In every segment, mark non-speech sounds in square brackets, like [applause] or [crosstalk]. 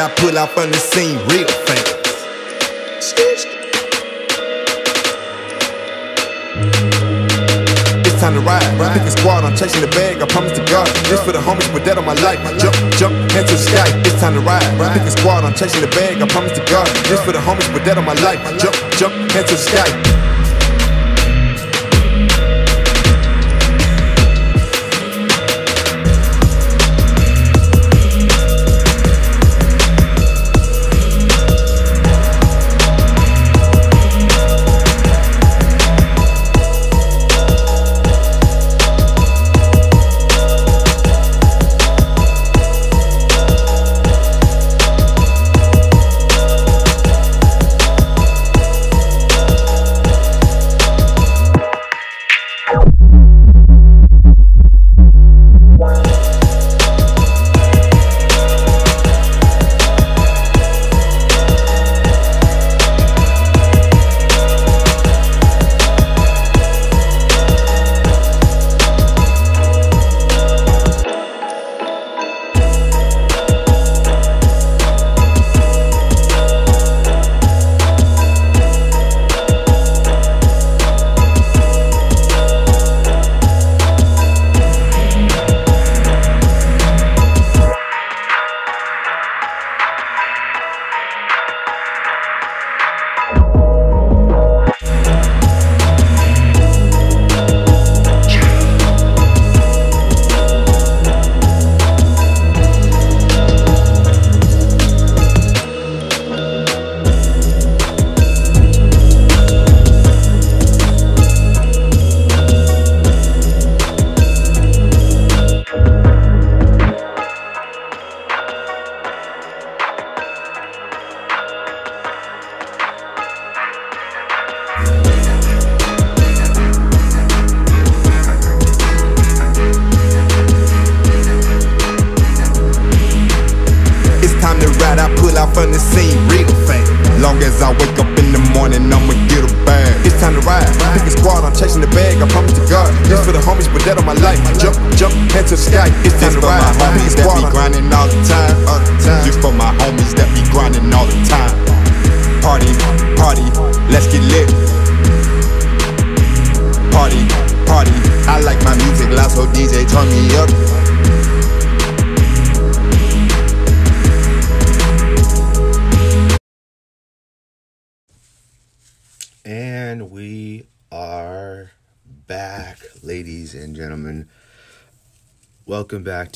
I pull off on the scene real fast. It's time to ride. Pick a squad, I'm chasing the bag. I promise to God. This for the homies, put that on my life. Jump, jump, head to the sky. It's time to ride. Pick a squad, I'm chasing the bag. I promise to God. This for the homies, put that on my life. Jump, jump, head to the sky.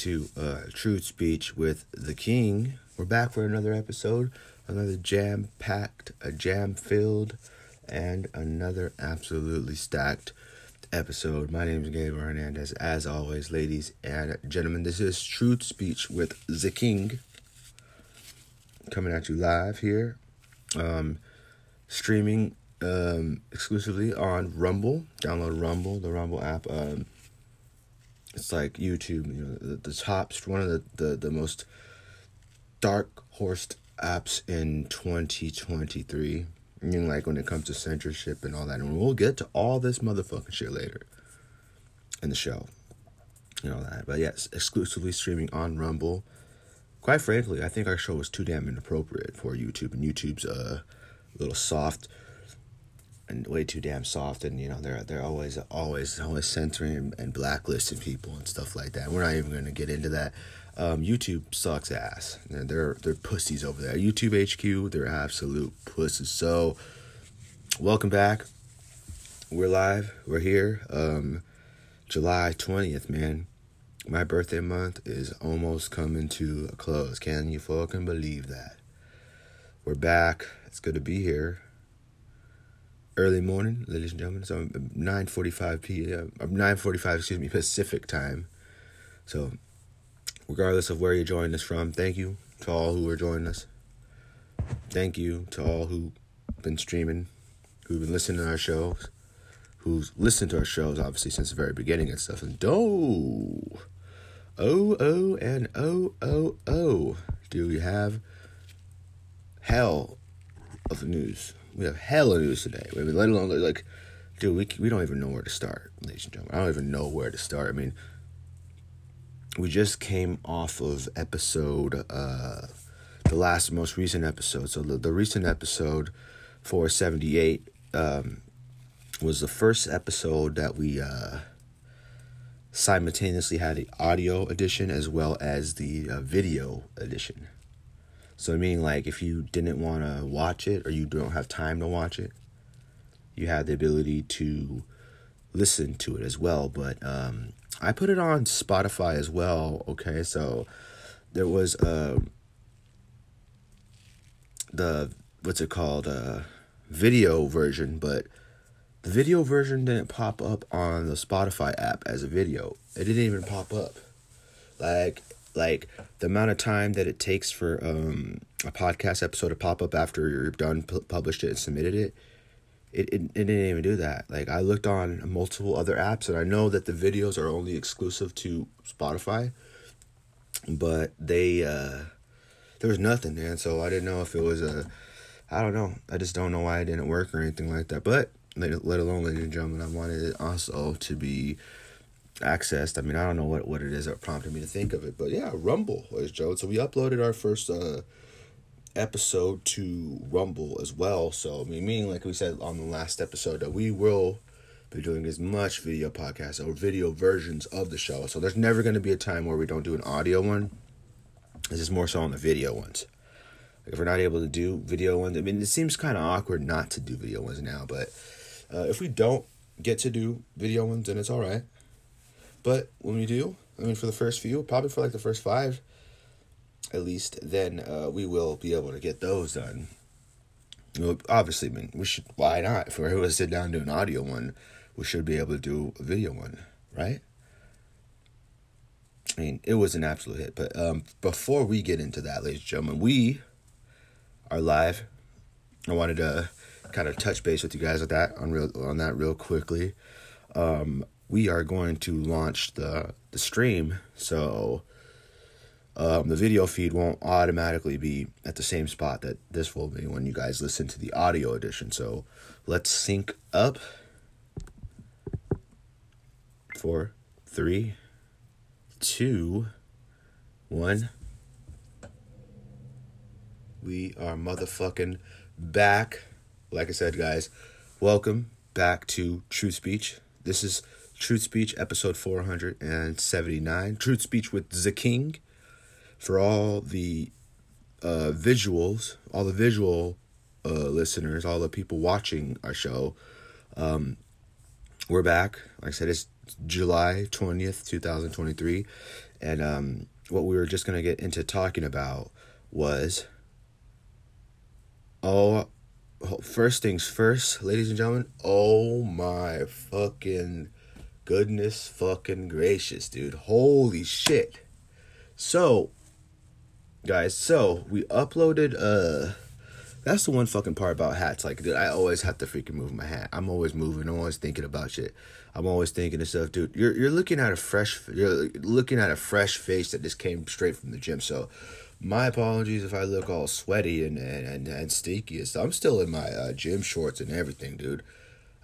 To uh, Truth Speech with the King. We're back for another episode, another jam packed, a jam filled, and another absolutely stacked episode. My name is Gabriel Hernandez. As always, ladies and gentlemen, this is Truth Speech with the King. Coming at you live here, um, streaming um, exclusively on Rumble. Download Rumble, the Rumble app. Um, it's like YouTube, you know, the, the top, one of the, the, the most dark horsed apps in 2023. You know, like when it comes to censorship and all that. And we'll get to all this motherfucking shit later in the show. and all that. But yes, exclusively streaming on Rumble. Quite frankly, I think our show was too damn inappropriate for YouTube, and YouTube's a little soft and way too damn soft and you know they're they're always always always censoring and, blacklisting people and stuff like that. We're not even going to get into that. Um, YouTube sucks ass. They're, they're pussies over there. YouTube HQ, they're absolute pussies. So, welcome back. We're live. We're here. Um, July twentieth, man. My birthday month is almost coming to a close. Can you fucking believe that? We're back. It's good to be here early morning, ladies and gentlemen. So 9:45 p.m. 9:45, excuse me, Pacific time. So, regardless of where you're joining us from, thank you to all who are joining us. Thank you to all who've been streaming, who've been listening to our shows, who's listened to our shows obviously since the very beginning and stuff. And do, oh oh and oh oh oh, do we have hell of the news? We have hella news today. Mean, let alone like, dude, we we don't even know where to start, ladies and gentlemen. I don't even know where to start. I mean, we just came off of episode uh the last most recent episode. So the, the recent episode for 78 um, was the first episode that we uh, simultaneously had the audio edition as well as the uh, video edition. So meaning like if you didn't want to watch it or you don't have time to watch it, you have the ability to listen to it as well. But um, I put it on Spotify as well. Okay, so there was uh, the what's it called uh, video version, but the video version didn't pop up on the Spotify app as a video. It didn't even pop up. Like like the amount of time that it takes for um, a podcast episode to pop up after you're done pu- published it and submitted it it, it, it didn't even do that. Like I looked on multiple other apps and I know that the videos are only exclusive to Spotify, but they uh there was nothing, man. So I didn't know if it was a I don't know. I just don't know why it didn't work or anything like that. But let, let alone, ladies and gentlemen, I wanted it also to be accessed. I mean, I don't know what, what it is that prompted me to think of it, but yeah, Rumble, and gentlemen. So we uploaded our first uh episode to Rumble as well. So, I mean, meaning like we said on the last episode, that we will be doing as much video podcast or video versions of the show. So, there's never going to be a time where we don't do an audio one. This is more so on the video ones. If we're not able to do video ones, I mean, it seems kind of awkward not to do video ones now, but uh, if we don't get to do video ones, then it's all right. But when we do, I mean, for the first few, probably for like the first five, at least, then uh, we will be able to get those done. Well, obviously, I mean, we should. Why not? If we're able to sit down and do an audio one, we should be able to do a video one, right? I mean, it was an absolute hit. But um, before we get into that, ladies and gentlemen, we are live. I wanted to kind of touch base with you guys with that on real on that real quickly. Um, we are going to launch the the stream, so um, the video feed won't automatically be at the same spot that this will be when you guys listen to the audio edition. So let's sync up. Four, three, two, one. We are motherfucking back. Like I said, guys, welcome back to true Speech. This is Truth Speech episode 479. Truth Speech with the King for all the uh, visuals, all the visual uh, listeners, all the people watching our show, um, we're back. Like I said, it's July 20th, 2023. And um, what we were just going to get into talking about was oh, first things first, ladies and gentlemen. Oh my fucking goodness, fucking gracious, dude. Holy shit. So, guys so we uploaded uh that's the one fucking part about hats. Like dude i always have to freaking move my hat. I'm always moving. I'm always thinking about shit. I'm always thinking of stuff. Dude you're, you're looking at a fresh you're looking at a fresh face that just came straight from the gym. So my apologies if i look all sweaty and and, and, and stinky and stuff. I'm still in my uh, gym shorts and everything dude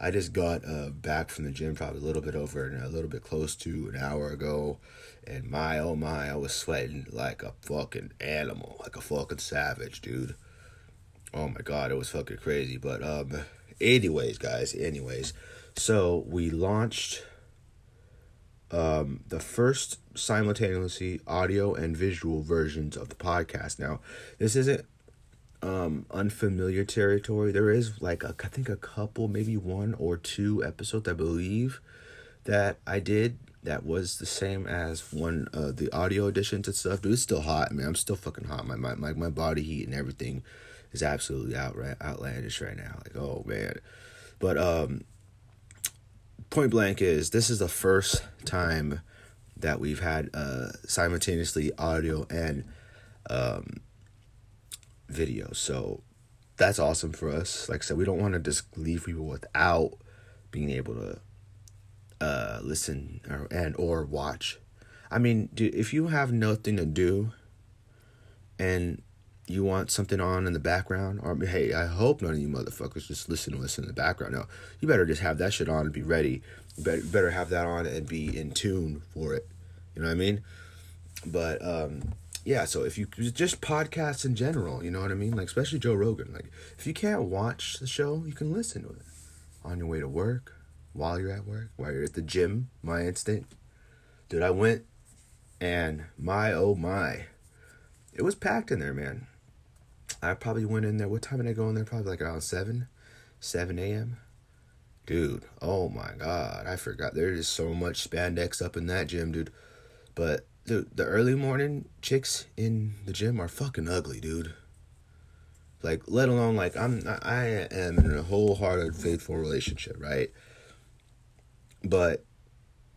i just got uh, back from the gym probably a little bit over and a little bit close to an hour ago and my oh my, I was sweating like a fucking animal, like a fucking savage, dude. Oh my god, it was fucking crazy. But um anyways, guys, anyways. So we launched um the first simultaneously audio and visual versions of the podcast. Now, this isn't um unfamiliar territory. There is like a, I think a couple, maybe one or two episodes I believe that I did that was the same as one uh the audio editions and stuff. Dude, it's still hot, man. I'm still fucking hot. My my my, my body heat and everything is absolutely outright outlandish right now. Like, oh man. But um point blank is this is the first time that we've had uh simultaneously audio and um video. So that's awesome for us. Like I said, we don't want to just leave people without being able to uh, listen or, and or watch. I mean, dude, if you have nothing to do and you want something on in the background, or hey, I hope none of you motherfuckers just listen to listen in the background. No, you better just have that shit on and be ready. You better better have that on and be in tune for it. You know what I mean? But um, yeah, so if you just podcasts in general, you know what I mean? Like especially Joe Rogan. Like if you can't watch the show, you can listen to it on your way to work, while you're at work, while you're at the gym. My instinct, dude. I went, and my oh my, it was packed in there, man. I probably went in there. What time did I go in there? Probably like around seven, seven a.m. Dude, oh my god, I forgot. There is so much spandex up in that gym, dude. But the the early morning chicks in the gym are fucking ugly, dude. Like, let alone like I'm I am in a wholehearted faithful relationship, right? But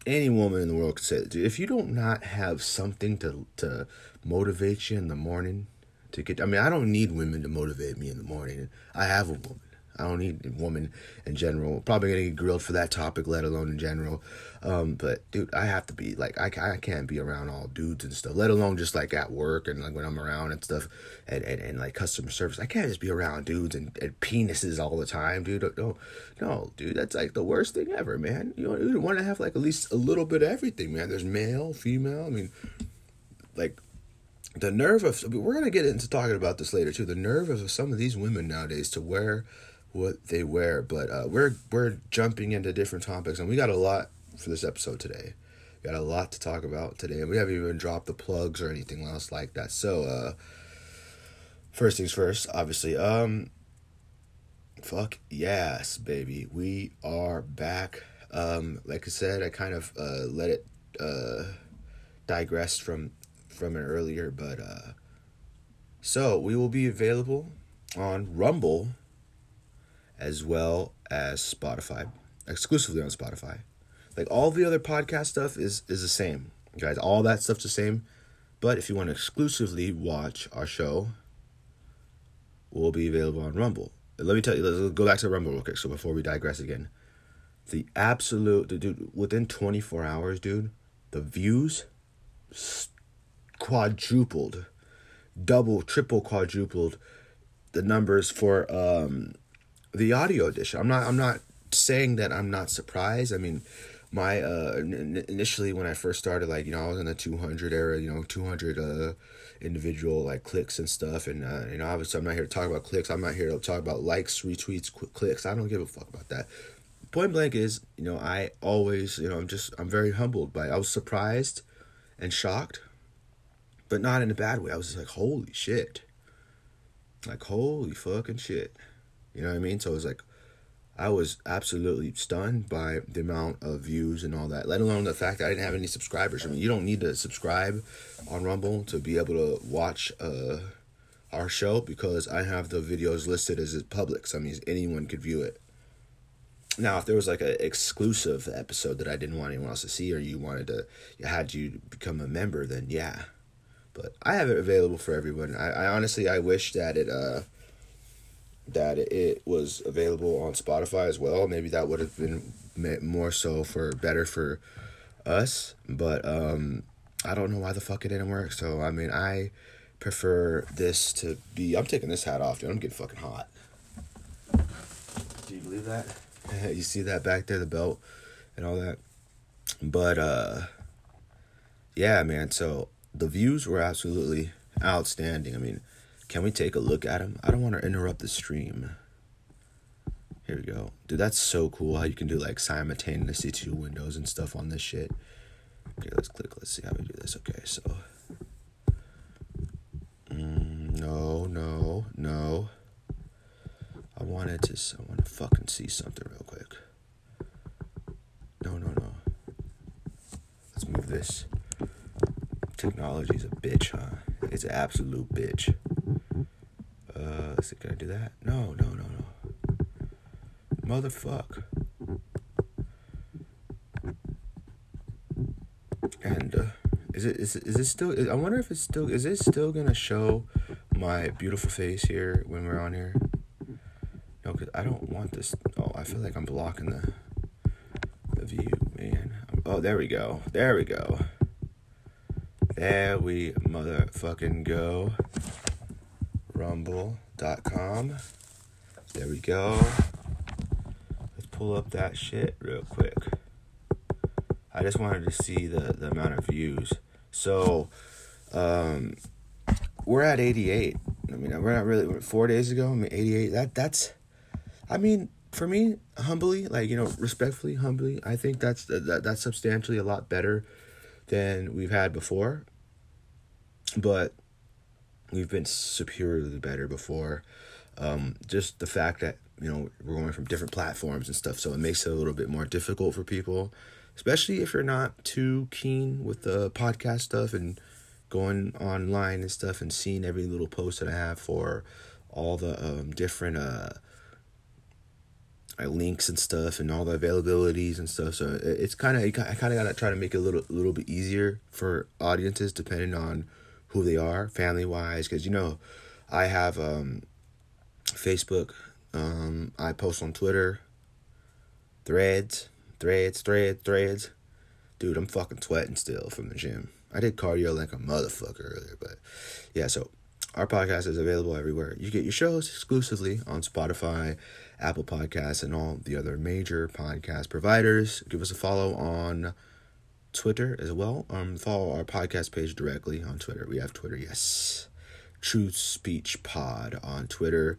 any woman in the world could say that, dude. If you don't not have something to to motivate you in the morning to get, I mean, I don't need women to motivate me in the morning. I have a woman. I don't need a woman in general. Probably gonna get grilled for that topic, let alone in general. Um, but dude, I have to be like I, I can't be around all dudes and stuff. Let alone just like at work and like when I'm around and stuff, and, and, and like customer service. I can't just be around dudes and, and penises all the time, dude. No, no, dude, that's like the worst thing ever, man. You you want to have like at least a little bit of everything, man. There's male, female. I mean, like the nerve of we're gonna get into talking about this later too. The nerve of some of these women nowadays to wear what they wear. But uh, we're we're jumping into different topics, and we got a lot for this episode today. We got a lot to talk about today, and we haven't even dropped the plugs or anything else like that. So, uh, first things first, obviously, um, fuck yes, baby, we are back. Um, like I said, I kind of uh, let it uh, digress from from it earlier, but uh, so we will be available on Rumble as well as Spotify, exclusively on Spotify. Like all the other podcast stuff is is the same, guys. All that stuff's the same. But if you want to exclusively watch our show, we'll be available on Rumble. Let me tell you. Let's go back to Rumble real quick. So before we digress again, the absolute the dude within 24 hours, dude, the views quadrupled, double, triple, quadrupled the numbers for um the audio edition. I'm not I'm not saying that I'm not surprised. I mean, my uh n- initially when I first started like, you know, I was in the 200 era, you know, 200 uh individual like clicks and stuff and uh, you know, obviously I'm not here to talk about clicks. I'm not here to talk about likes, retweets, clicks. I don't give a fuck about that. Point blank is, you know, I always, you know, I'm just I'm very humbled by I was surprised and shocked, but not in a bad way. I was just like, "Holy shit." Like, "Holy fucking shit." You know what I mean? So it was like, I was absolutely stunned by the amount of views and all that, let alone the fact that I didn't have any subscribers. I mean, you don't need to subscribe on Rumble to be able to watch uh, our show because I have the videos listed as public. So, I mean, anyone could view it. Now, if there was like an exclusive episode that I didn't want anyone else to see, or you wanted to, you had you become a member, then yeah. But I have it available for everyone. I, I honestly, I wish that it, uh, that it was available on Spotify as well. Maybe that would have been more so for better for us, but um, I don't know why the fuck it didn't work. So I mean, I prefer this to be. I'm taking this hat off, dude. I'm getting fucking hot. Do you believe that? [laughs] you see that back there, the belt and all that. But uh, yeah, man. So the views were absolutely outstanding. I mean can we take a look at him? I don't want to interrupt the stream. Here we go. Dude, that's so cool how you can do like simultaneously two windows and stuff on this shit. Okay, let's click. Let's see how we do this. Okay, so. Mm, no, no, no. I wanted to. I want to fucking see something real quick. No, no, no. Let's move this. Technology's a bitch, huh? It's an absolute bitch. Uh, let's see, can I do that? No, no, no, no. Motherfuck. And uh, is it is it, is it still? I wonder if it's still. Is it still gonna show my beautiful face here when we're on here? No, cause I don't want this. Oh, I feel like I'm blocking the the view, man. Oh, there we go. There we go. There we motherfucking go rumble.com. There we go. Let's pull up that shit real quick. I just wanted to see the, the amount of views. So, um, we're at 88. I mean, we're not really four days ago. I mean, 88. That that's, I mean, for me, humbly, like you know, respectfully, humbly, I think that's that, that's substantially a lot better than we've had before. But we've been superiorly better before. Um, just the fact that you know we're going from different platforms and stuff, so it makes it a little bit more difficult for people, especially if you're not too keen with the podcast stuff and going online and stuff and seeing every little post that I have for all the um, different uh, links and stuff and all the availabilities and stuff. So it's kind of I kind of gotta try to make it a little a little bit easier for audiences depending on who they are, family wise. Because you know, I have um, Facebook. Um, I post on Twitter. Threads, threads, threads, threads. Dude, I'm fucking sweating still from the gym. I did cardio like a motherfucker earlier, but yeah. So our podcast is available everywhere. You get your shows exclusively on Spotify, Apple Podcasts, and all the other major podcast providers. Give us a follow on Twitter as well. Um, follow our podcast page directly on Twitter. We have Twitter, yes. Truth Speech Pod on Twitter,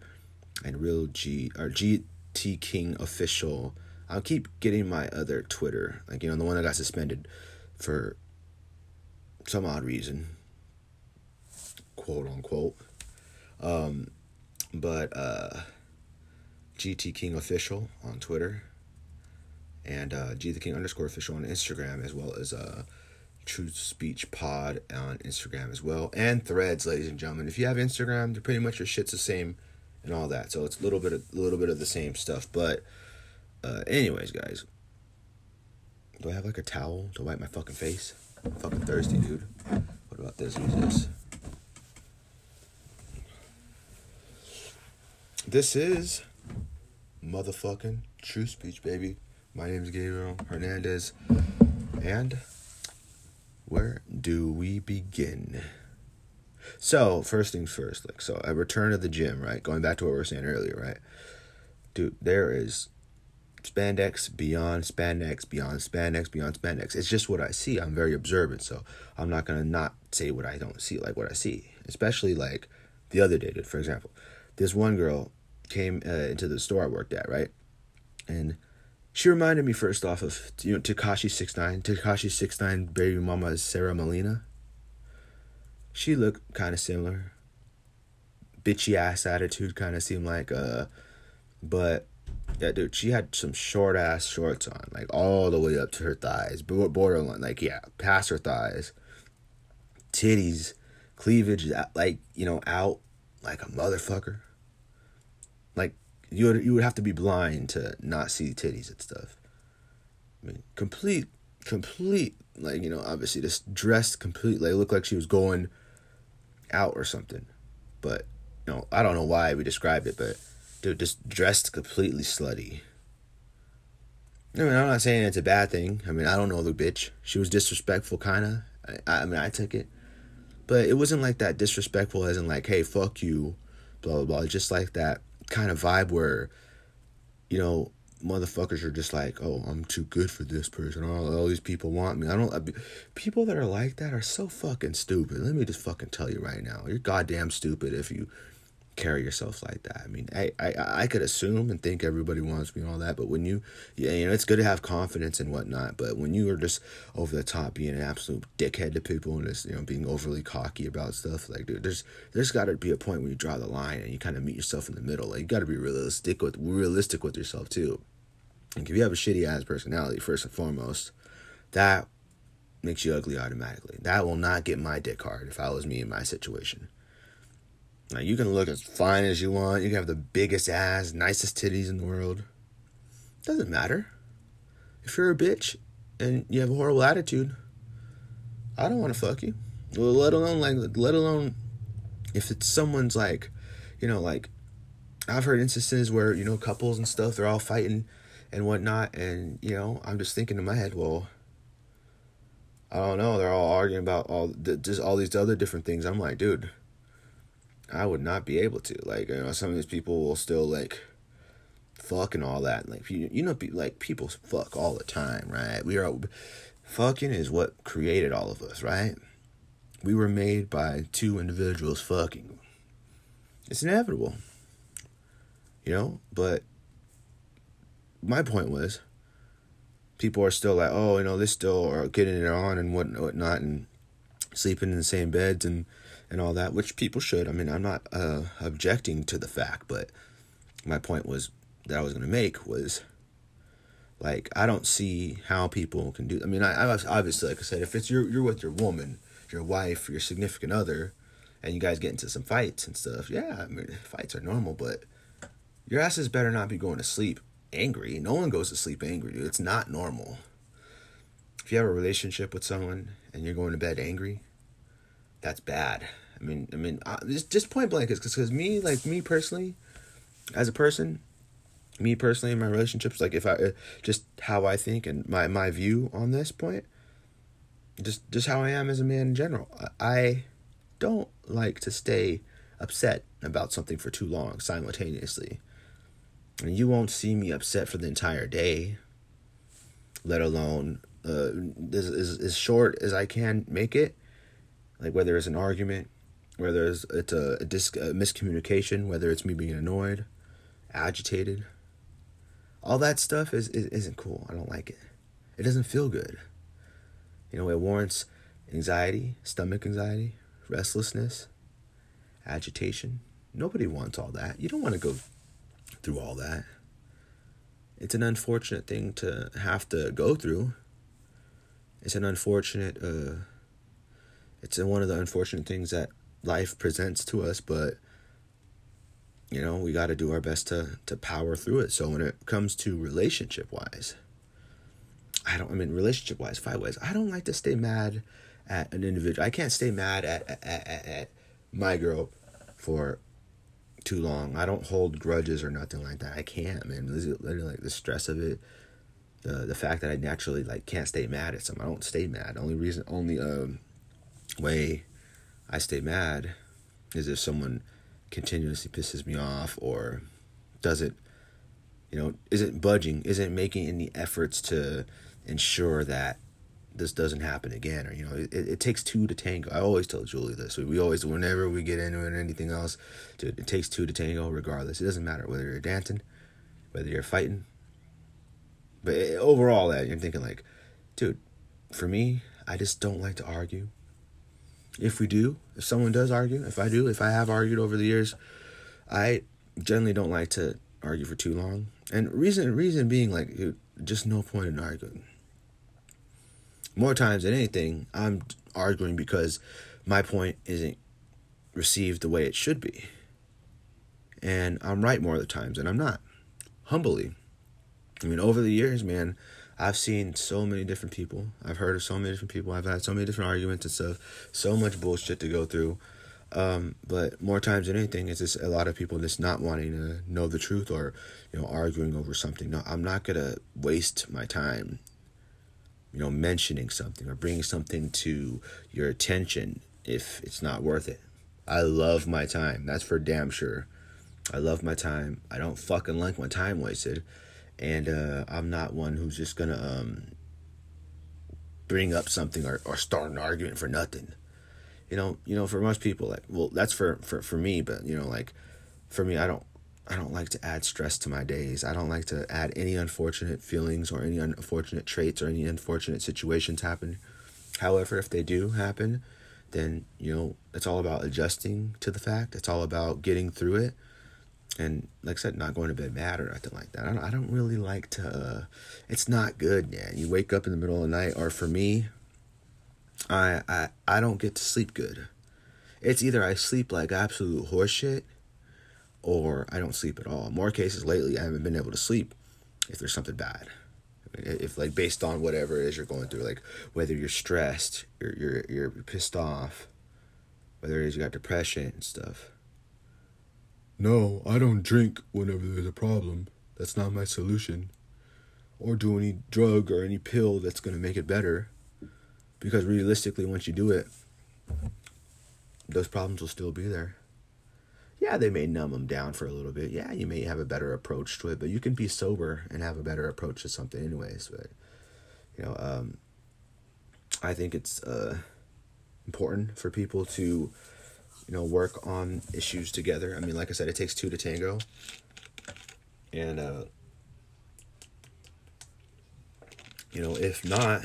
and Real G or GT King Official. I'll keep getting my other Twitter, like you know the one that got suspended for some odd reason, quote unquote. Um, but uh, GT King Official on Twitter and uh, G the King underscore official on Instagram, as well as uh, Truth Speech Pod on Instagram as well, and Threads, ladies and gentlemen. If you have Instagram, they're pretty much your shit's the same and all that. So it's a little bit of a little bit of the same stuff. But uh, anyways, guys, do I have like a towel to wipe my fucking face? I'm fucking thirsty, dude. What about this? Who's this? This is motherfucking True Speech, baby. My name is Gabriel Hernandez, and where do we begin? So, first things first, like, so I return to the gym, right? Going back to what we were saying earlier, right? Dude, there is spandex beyond spandex beyond spandex beyond spandex. It's just what I see. I'm very observant, so I'm not gonna not say what I don't see, like what I see. Especially like the other day. For example, this one girl came uh, into the store I worked at, right? And she reminded me first off of you know Tekashi Six Nine. Tekashi Six Nine baby mama is Sarah Molina. She looked kind of similar. Bitchy ass attitude kind of seemed like uh, but yeah, dude, she had some short ass shorts on, like all the way up to her thighs, borderline, like yeah, past her thighs. Titties, cleavage, like you know, out like a motherfucker. Like you would you would have to be blind to not see titties and stuff. I mean, complete, complete, like you know, obviously just dressed completely. Like, looked like she was going out or something. But you know, I don't know why we described it, but dude, just dressed completely slutty. I mean, I'm not saying it's a bad thing. I mean, I don't know the bitch. She was disrespectful, kind of. I, I mean, I took it, but it wasn't like that disrespectful, as in like, "Hey, fuck you," blah blah blah. Just like that kind of vibe where, you know, motherfuckers are just like, oh, I'm too good for this person. All, all these people want me. I don't. I, people that are like that are so fucking stupid. Let me just fucking tell you right now. You're goddamn stupid if you carry yourself like that. I mean, I, I, I could assume and think everybody wants me and all that, but when you, yeah, you know, it's good to have confidence and whatnot, but when you are just over the top being an absolute dickhead to people and just, you know, being overly cocky about stuff, like, dude, there's, there's got to be a point where you draw the line and you kind of meet yourself in the middle. Like, you got to be realistic with, realistic with yourself too. Like, if you have a shitty ass personality, first and foremost, that makes you ugly automatically. That will not get my dick hard if I was me in my situation. Now you can look as fine as you want. You can have the biggest ass, nicest titties in the world. Doesn't matter. If you're a bitch and you have a horrible attitude, I don't want to fuck you. Well, let alone like, let alone if it's someone's like, you know, like I've heard instances where you know couples and stuff they're all fighting and whatnot, and you know I'm just thinking in my head, well, I don't know, they're all arguing about all just all these other different things. I'm like, dude I would not be able to. Like, you know, some of these people will still like fuck and all that. Like, you, you know, like people fuck all the time, right? We are fucking is what created all of us, right? we were made by two individuals fucking. It's inevitable. You know, but my point was people are still like, oh, you know, they still are getting it on and what whatnot and sleeping in the same beds and and all that, which people should. I mean, I'm not uh, objecting to the fact, but my point was that I was going to make was like I don't see how people can do. I mean, I, I obviously, like I said, if it's you're you're with your woman, your wife, your significant other, and you guys get into some fights and stuff, yeah, I mean, fights are normal, but your asses better not be going to sleep angry. No one goes to sleep angry, dude. It's not normal. If you have a relationship with someone and you're going to bed angry, that's bad. I mean, I mean, uh, just just point blank, because because me, like me personally, as a person, me personally in my relationships, like if I uh, just how I think and my my view on this point, just just how I am as a man in general. I don't like to stay upset about something for too long simultaneously. And you won't see me upset for the entire day, let alone uh, as, as, as short as I can make it. Like whether it's an argument, whether it's, it's a, a, dis- a miscommunication, whether it's me being annoyed, agitated. All that stuff is, is, isn't cool. I don't like it. It doesn't feel good. You know, it warrants anxiety, stomach anxiety, restlessness, agitation. Nobody wants all that. You don't want to go through all that. It's an unfortunate thing to have to go through. It's an unfortunate uh it's one of the unfortunate things that life presents to us, but you know, we got to do our best to to power through it. So when it comes to relationship wise, I don't I mean relationship wise, five ways. I don't like to stay mad at an individual. I can't stay mad at at, at, at my girl for too long. I don't hold grudges or nothing like that. I can't, man. Literally, like the stress of it, the the fact that I naturally like can't stay mad at someone. I don't stay mad. Only reason, only um way I stay mad is if someone continuously pisses me off or doesn't, you know, isn't budging, isn't making any efforts to ensure that this doesn't happen again or you know it, it takes two to tango. I always tell julie this. We always whenever we get into it anything else dude, it takes two to tango regardless. It doesn't matter whether you're dancing whether you're fighting. But eh, overall eh, that you're thinking like dude for me i just don't like to argue if we do if someone does argue if i do if i have argued over the years i generally don't like to argue for too long and reason reason being like just no point in arguing more times than anything, I'm arguing because my point isn't received the way it should be. And I'm right more of the times and I'm not. Humbly. I mean, over the years, man, I've seen so many different people. I've heard of so many different people. I've had so many different arguments and stuff. So much bullshit to go through. Um, but more times than anything, it's just a lot of people just not wanting to know the truth or, you know, arguing over something. No, I'm not gonna waste my time you know, mentioning something or bringing something to your attention if it's not worth it. I love my time. That's for damn sure. I love my time. I don't fucking like my time wasted. And uh, I'm not one who's just gonna um, bring up something or, or start an argument for nothing. You know, you know, for most people, like, well, that's for, for, for me, but you know, like, for me, I don't, I don't like to add stress to my days. I don't like to add any unfortunate feelings or any unfortunate traits or any unfortunate situations happen. However, if they do happen, then, you know, it's all about adjusting to the fact. It's all about getting through it. And like I said, not going to bed mad or nothing like that. I don't, I don't really like to, uh, it's not good, man. You wake up in the middle of the night, or for me, I, I, I don't get to sleep good. It's either I sleep like absolute horseshit or I don't sleep at all. More cases lately, I haven't been able to sleep if there's something bad. If like based on whatever it is you're going through, like whether you're stressed, you're you're you're pissed off, whether it is you got depression and stuff. No, I don't drink whenever there's a problem. That's not my solution. Or do any drug or any pill that's gonna make it better. Because realistically, once you do it, those problems will still be there yeah, they may numb them down for a little bit. Yeah, you may have a better approach to it, but you can be sober and have a better approach to something, anyways. But you know, um, I think it's uh, important for people to, you know, work on issues together. I mean, like I said, it takes two to tango. And, uh, you know, if not,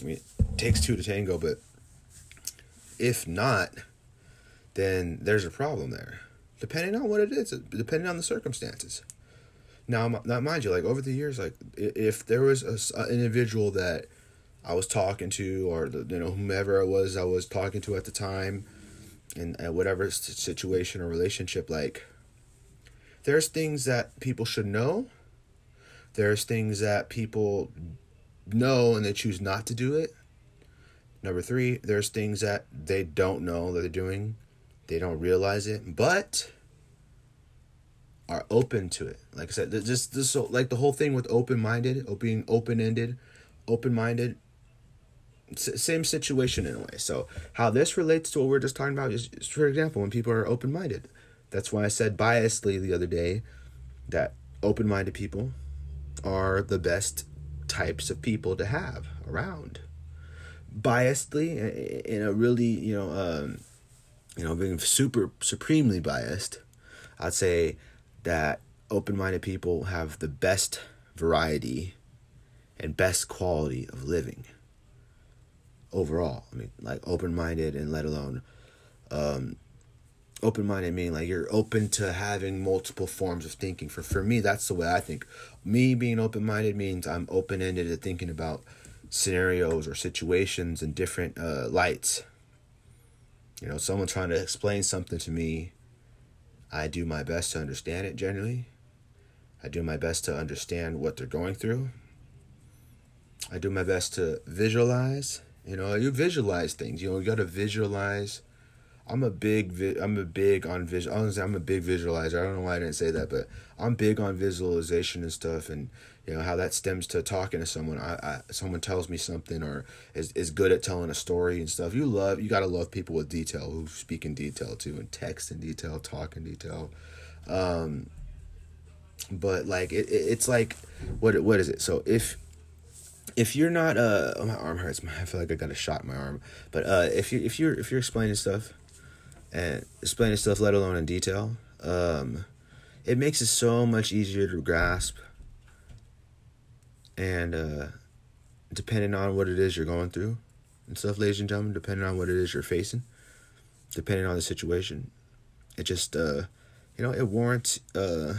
I mean, it takes two to tango, but if not, then there's a problem there, depending on what it is, depending on the circumstances. Now, now mind you, like over the years, like if there was a, an individual that I was talking to, or you know whomever it was I was talking to at the time, in whatever situation or relationship, like there's things that people should know. There's things that people know and they choose not to do it. Number three, there's things that they don't know that they're doing, they don't realize it, but are open to it. Like I said, just this so like the whole thing with open minded, being open ended, open minded. Same situation in a way. So how this relates to what we are just talking about is, for example, when people are open minded. That's why I said biasedly the other day that open minded people are the best types of people to have around. Biasedly, in a really you know, um, you know, being super supremely biased, I'd say that open minded people have the best variety and best quality of living overall. I mean, like open minded and let alone um, open minded meaning like you're open to having multiple forms of thinking. For for me, that's the way I think. Me being open minded means I'm open ended to thinking about scenarios or situations in different uh, lights. You know, someone trying to explain something to me I do my best to understand it generally. I do my best to understand what they're going through. I do my best to visualize. You know, you visualize things. You know, you got to visualize. I'm a big vi- I'm a big on visual. I'm a big visualizer. I don't know why I didn't say that, but I'm big on visualization and stuff, and you know how that stems to talking to someone. I, I someone tells me something or is is good at telling a story and stuff. You love you gotta love people with detail who speak in detail too, and text in detail, talk in detail. Um, but like it, it it's like what what is it? So if if you're not uh oh, my arm hurts. [laughs] I feel like I got a shot in my arm. But uh if you if you're if you're explaining stuff and explaining stuff, let alone in detail, um, it makes it so much easier to grasp and uh, depending on what it is you're going through and stuff, ladies and gentlemen, depending on what it is you're facing, depending on the situation, it just uh, you know it warrants uh,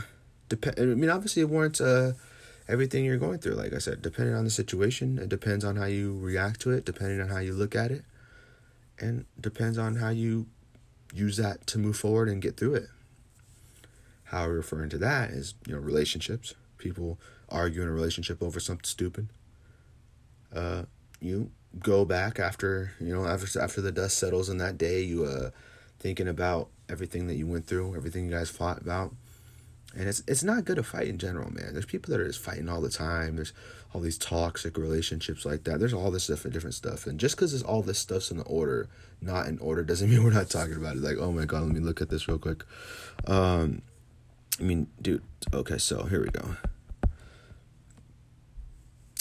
depend. I mean, obviously, it warrants uh, everything you're going through. Like I said, depending on the situation, it depends on how you react to it, depending on how you look at it, and depends on how you use that to move forward and get through it. How referring to that is you know relationships, people argue in a relationship over something stupid, uh, you go back after you know after after the dust settles in that day, you uh thinking about everything that you went through, everything you guys fought about. And it's it's not good to fight in general, man. There's people that are just fighting all the time. There's all these toxic relationships like that. There's all this stuff and different stuff. And just because all this stuff's in the order, not in order, doesn't [laughs] mean we're not talking about it. Like, oh my god, let me look at this real quick. Um, I mean, dude. Okay, so here we go.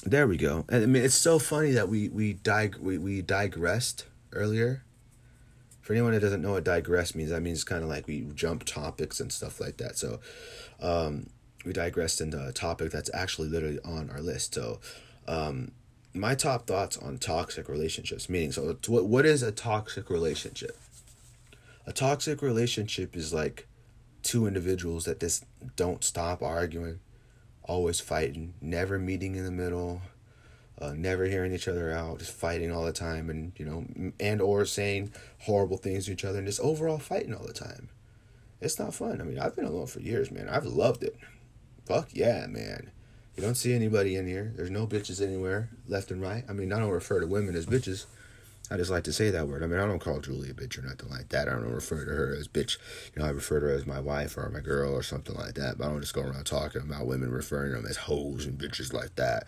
There we go. And I mean, it's so funny that we we dig we, we digressed earlier. For anyone that doesn't know what digress means, that means kind of like we jump topics and stuff like that. So, um, we digressed into a topic that's actually literally on our list. So, um, my top thoughts on toxic relationships. Meaning, so what what is a toxic relationship? A toxic relationship is like two individuals that just don't stop arguing always fighting, never meeting in the middle, uh, never hearing each other out, just fighting all the time, and you know, and or saying horrible things to each other, and just overall fighting all the time. It's not fun. I mean, I've been alone for years, man. I've loved it. Fuck yeah, man. You don't see anybody in here. There's no bitches anywhere, left and right. I mean, I don't refer to women as bitches. I just like to say that word. I mean, I don't call Julie a bitch or nothing like that. I don't refer to her as bitch. You know, I refer to her as my wife or my girl or something like that. But I don't just go around talking about women referring to them as hoes and bitches like that.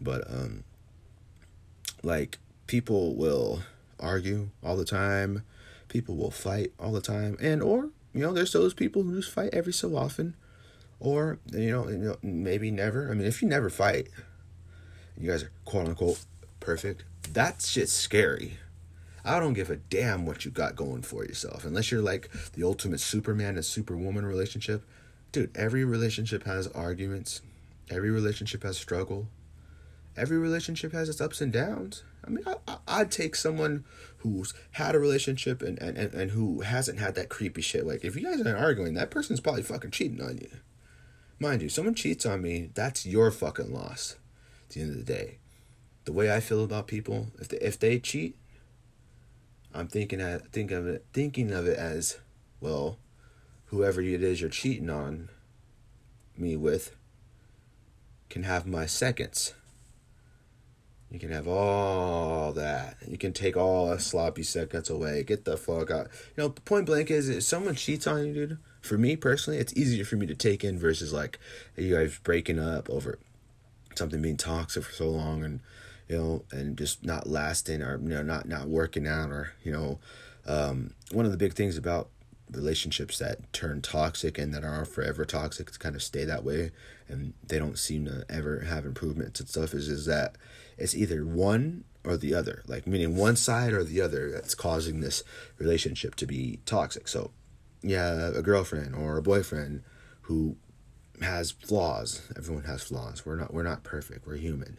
But um, like people will argue all the time. People will fight all the time, and or you know, there's those people who just fight every so often, or you know, maybe never. I mean, if you never fight, you guys are quote unquote perfect That's just scary. I don't give a damn what you got going for yourself. Unless you're like the ultimate Superman and Superwoman relationship. Dude, every relationship has arguments. Every relationship has struggle. Every relationship has its ups and downs. I mean, I, I'd take someone who's had a relationship and, and, and, and who hasn't had that creepy shit. Like, if you guys are arguing, that person's probably fucking cheating on you. Mind you, someone cheats on me, that's your fucking loss at the end of the day. The way I feel about people, if they, if they cheat, I'm thinking at, think of it thinking of it as, well, whoever it is you're cheating on me with can have my seconds you can have all that. You can take all the sloppy seconds away. Get the fuck out. You know, point blank is if someone cheats on you, dude, for me personally, it's easier for me to take in versus like you guys breaking up over something being toxic for so long and you know and just not lasting or you know not not working out or you know um, one of the big things about relationships that turn toxic and that are forever toxic to kind of stay that way and they don't seem to ever have improvements and stuff is is that it's either one or the other like meaning one side or the other that's causing this relationship to be toxic. So yeah a girlfriend or a boyfriend who has flaws. Everyone has flaws. We're not we're not perfect. We're human.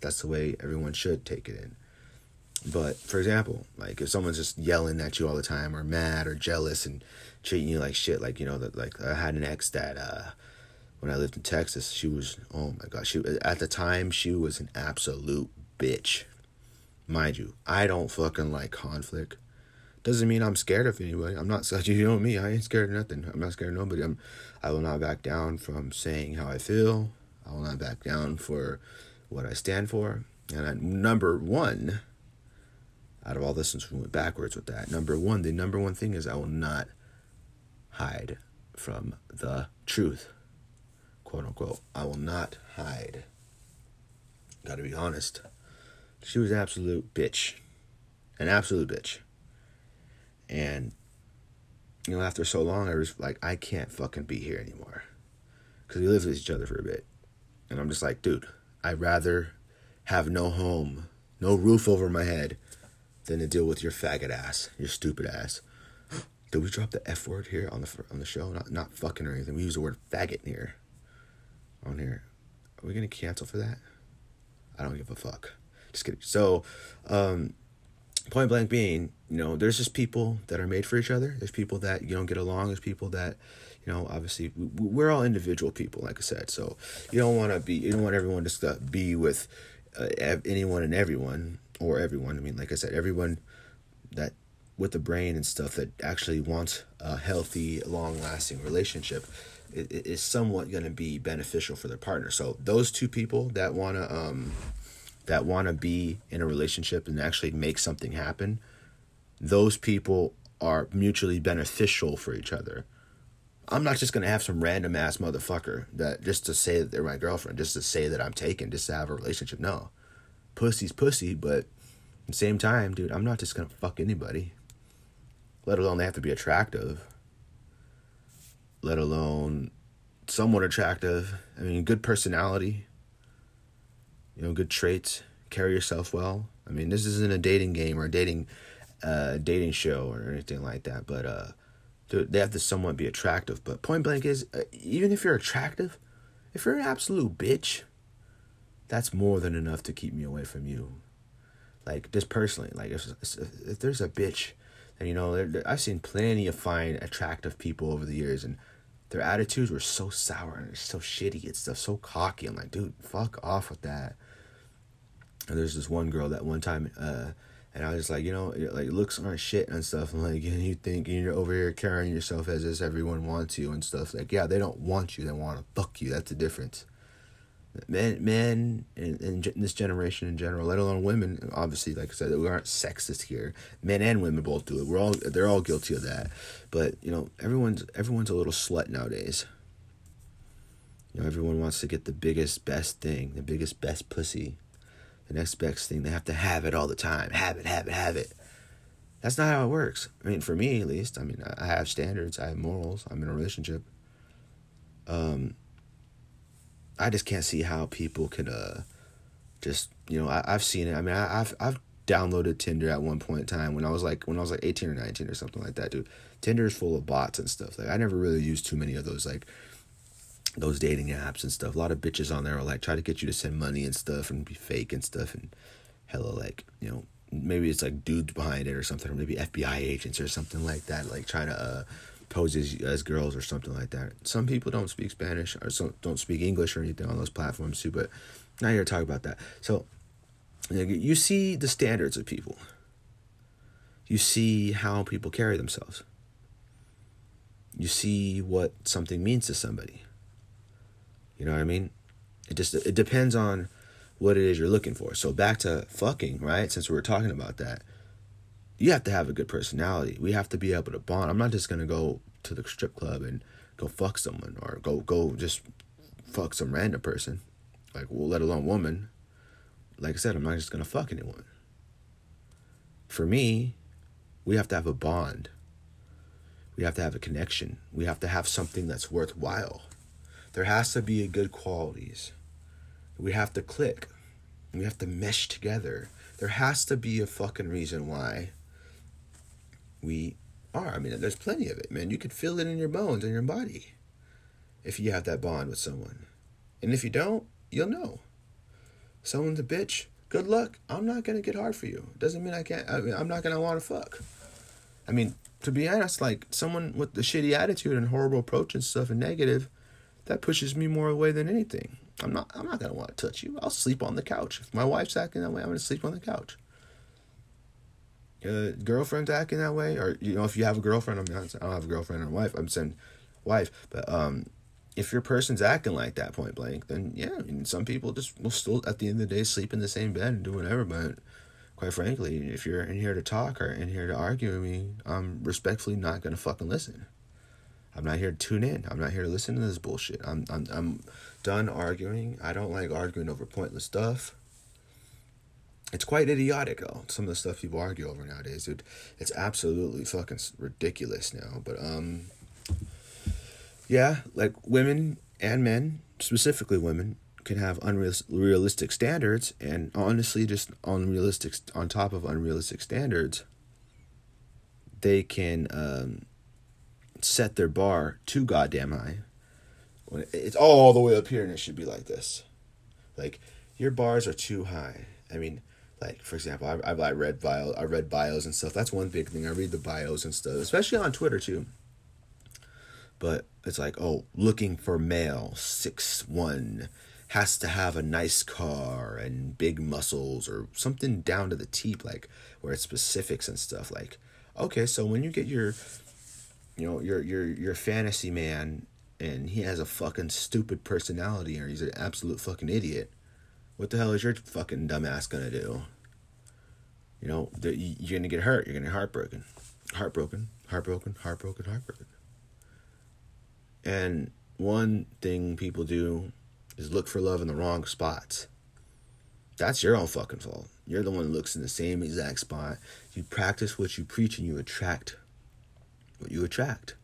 That's the way everyone should take it in. But for example, like if someone's just yelling at you all the time or mad or jealous and treating you like shit, like you know that like I had an ex that uh when I lived in Texas, she was oh my god, she at the time she was an absolute bitch. Mind you, I don't fucking like conflict. Doesn't mean I'm scared of anybody. I'm not such [laughs] you know me. I ain't scared of nothing. I'm not scared of nobody. I'm I will not back down from saying how I feel. I will not back down for what I stand for. And I, number one, out of all this since we went backwards with that. Number one, the number one thing is I will not hide from the truth. Quote unquote. I will not hide. Gotta be honest. She was absolute bitch. An absolute bitch. And you know, after so long I was like, I can't fucking be here anymore. Cause we lived with each other for a bit. And I'm just like, dude, I'd rather have no home, no roof over my head than to deal with your faggot ass, your stupid ass. [gasps] Did we drop the F word here on the on the show? Not not fucking or anything. We use the word faggot here. On here, are we gonna cancel for that? I don't give a fuck. Just kidding. So, um, point blank being, you know, there's just people that are made for each other. There's people that you don't get along. There's people that, you know, obviously we're all individual people, like I said. So you don't want to be, you don't want everyone just to be with uh, anyone and everyone or everyone. I mean, like I said, everyone that with the brain and stuff that actually wants a healthy, long lasting relationship is somewhat going to be beneficial for their partner. So those two people that want to um, that want to be in a relationship and actually make something happen, those people are mutually beneficial for each other. I'm not just gonna have some random ass motherfucker that just to say that they're my girlfriend, just to say that I'm taken, just to have a relationship. No, pussy's pussy, but at the same time, dude, I'm not just gonna fuck anybody. Let alone they have to be attractive. Let alone somewhat attractive. I mean, good personality. You know, good traits. Carry yourself well. I mean, this isn't a dating game or a dating, uh, dating show or anything like that. But uh, they have to somewhat be attractive. But point blank is, uh, even if you're attractive, if you're an absolute bitch, that's more than enough to keep me away from you. Like just personally, like if if there's a bitch, and you know, I've seen plenty of fine, attractive people over the years, and their attitudes were so sour and so shitty and stuff, so cocky. I'm like, dude, fuck off with that. And there's this one girl that one time, uh, and I was like, you know, like looks aren't shit and stuff. I'm like, [laughs] and you think and you're over here carrying yourself as if everyone wants you and stuff. Like, yeah, they don't want you; they want to fuck you. That's the difference men men in, in, this generation in general let alone women obviously like i said we aren't sexist here. Men and women both do it. We're all they're all guilty of that. But you know everyone's everyone's a little slut nowadays. You know everyone wants to get the biggest best thing the biggest best pussy. The next best thing they have to have it all the time. Have it have it have it. That's not how it works. I mean for me at least. I mean i have standards. I have morals. I'm in a relationship. Um I just can't see how people could uh just you know I, I've seen it. I mean I, have I've downloaded Tinder at one point in time when I was like when I was like 18 or 19 or something like that, dude. Tinder is full of bots and stuff. Like I never really used too many of those like those dating apps and stuff. A lot of bitches on there will like try to get you to send money and stuff and be fake and stuff and hella like, you know, maybe it's like dudes behind it or something, or maybe FBI agents or something like that, like trying to uh, pose as, girls or something like that. Some people don't speak Spanish or don't speak English or anything on those platforms too, but not here to talk about that. So you see the standards of people. You see how people carry themselves. You see what something means to somebody. You know what I mean? It just it depends on what it is you're looking for. So back to fucking, right? Since we were talking about that, you have to have a good personality. We have to be able to bond. I'm not just gonna go to the strip club and go fuck someone or go go just fuck some random person, like well, let alone woman. Like I said, I'm not just gonna fuck anyone. For me, we have to have a bond. We have to have a connection. We have to have something that's worthwhile. There has to be good qualities. We have to click. We have to mesh together. There has to be a fucking reason why we are. I mean, there's plenty of it, man. You could feel it in your bones and your body if you have that bond with someone. And if you don't, you'll know. Someone's a bitch. Good luck. I'm not gonna get hard for you. Doesn't mean I can't. I mean, I'm not gonna want to fuck. I mean, to be honest, like someone with the shitty attitude and horrible approach and stuff and negative, that pushes me more away than anything. I'm not. I'm not gonna want to touch you. I'll sleep on the couch. If my wife's acting that way, I'm gonna sleep on the couch uh, girlfriend's acting that way, or you know, if you have a girlfriend, I'm not, I don't have a girlfriend or a wife. I'm saying wife, but um, if your person's acting like that point blank, then yeah, I mean, some people just will still at the end of the day sleep in the same bed and do whatever. But quite frankly, if you're in here to talk or in here to argue with me, I'm respectfully not gonna fucking listen. I'm not here to tune in. I'm not here to listen to this bullshit. I'm I'm I'm done arguing. I don't like arguing over pointless stuff. It's quite idiotic, though. Some of the stuff people argue over nowadays, dude. It's absolutely fucking ridiculous now. But um, yeah, like women and men, specifically women, can have unrealistic standards, and honestly, just unrealistic on top of unrealistic standards, they can um, set their bar too goddamn high. When it's all the way up here, and it should be like this, like your bars are too high. I mean like for example I've, I've I read bio I read bios and stuff. That's one big thing. I read the bios and stuff especially on Twitter too. But it's like oh looking for male six one has to have a nice car and big muscles or something down to the teeth like where it's specifics and stuff like okay so when you get your you know your your your fantasy man and he has a fucking stupid personality or he's an absolute fucking idiot what the hell is your fucking dumbass gonna do? You know, you're gonna get hurt. You're gonna get heartbroken, heartbroken, heartbroken, heartbroken, heartbroken. And one thing people do is look for love in the wrong spots. That's your own fucking fault. You're the one that looks in the same exact spot. You practice what you preach and you attract what you attract.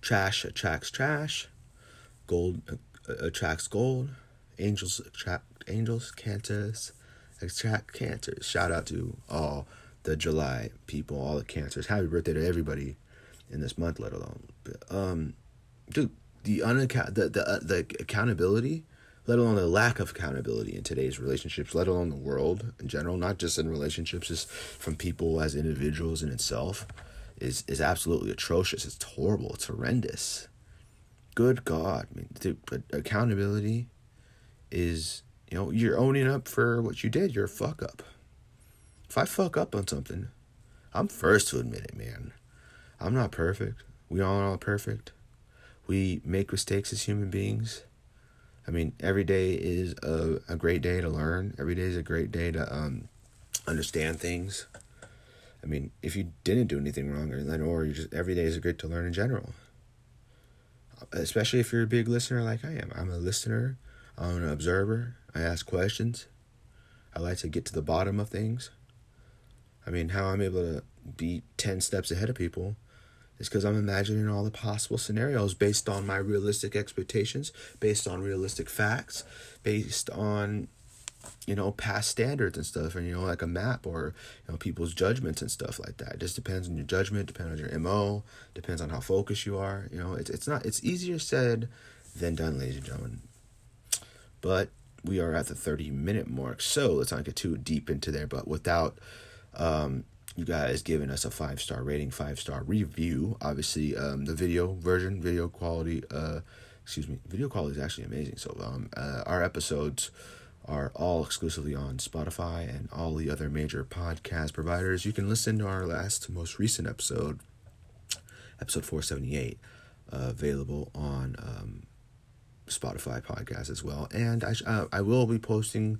Trash attracts trash. Gold uh, attracts gold. Angels attract angels, cancers, attract cancers. Shout out to all the July people, all the cancers. Happy birthday to everybody in this month, let alone. Um, dude, the unaccount the the uh, the accountability, let alone the lack of accountability in today's relationships, let alone the world in general, not just in relationships, just from people as individuals in itself, is is absolutely atrocious. It's horrible. It's horrendous. Good God, I mean, dude, accountability is you know, you're owning up for what you did. You're a fuck up. If I fuck up on something, I'm first to admit it, man. I'm not perfect. We all aren't perfect. We make mistakes as human beings. I mean, every day is a, a great day to learn. Every day is a great day to um, understand things. I mean, if you didn't do anything wrong, or then, or you just every day is a great to learn in general. Especially if you're a big listener like I am. I'm a listener. I'm an observer. I ask questions. I like to get to the bottom of things. I mean, how I'm able to be 10 steps ahead of people is because I'm imagining all the possible scenarios based on my realistic expectations, based on realistic facts, based on you know, past standards and stuff, and you know, like a map or you know people's judgments and stuff like that. It just depends on your judgment, depends on your mo, depends on how focused you are. You know, it's it's not it's easier said than done, ladies and gentlemen. But we are at the thirty minute mark, so let's not get too deep into there. But without um, you guys giving us a five star rating, five star review, obviously um, the video version, video quality, uh, excuse me, video quality is actually amazing. So um, uh, our episodes are all exclusively on Spotify and all the other major podcast providers. You can listen to our last, most recent episode, episode 478, uh, available on um, Spotify podcast as well. And I, uh, I will be posting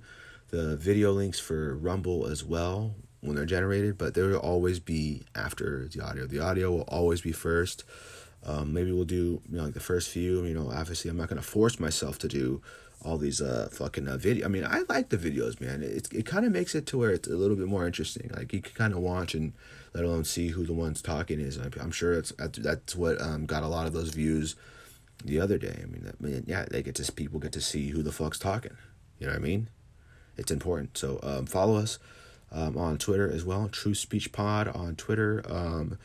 the video links for Rumble as well when they're generated, but they will always be after the audio. The audio will always be first. Um, maybe we'll do you know like the first few. You know, obviously I'm not gonna force myself to do all these uh fucking uh, video. I mean, I like the videos, man. It it kind of makes it to where it's a little bit more interesting. Like you can kind of watch and let alone see who the one's talking is. I'm sure that's that's what um got a lot of those views the other day. I mean, I mean, yeah, they get to people get to see who the fuck's talking. You know what I mean? It's important. So um, follow us um, on Twitter as well. Truth Speech Pod on Twitter. Um,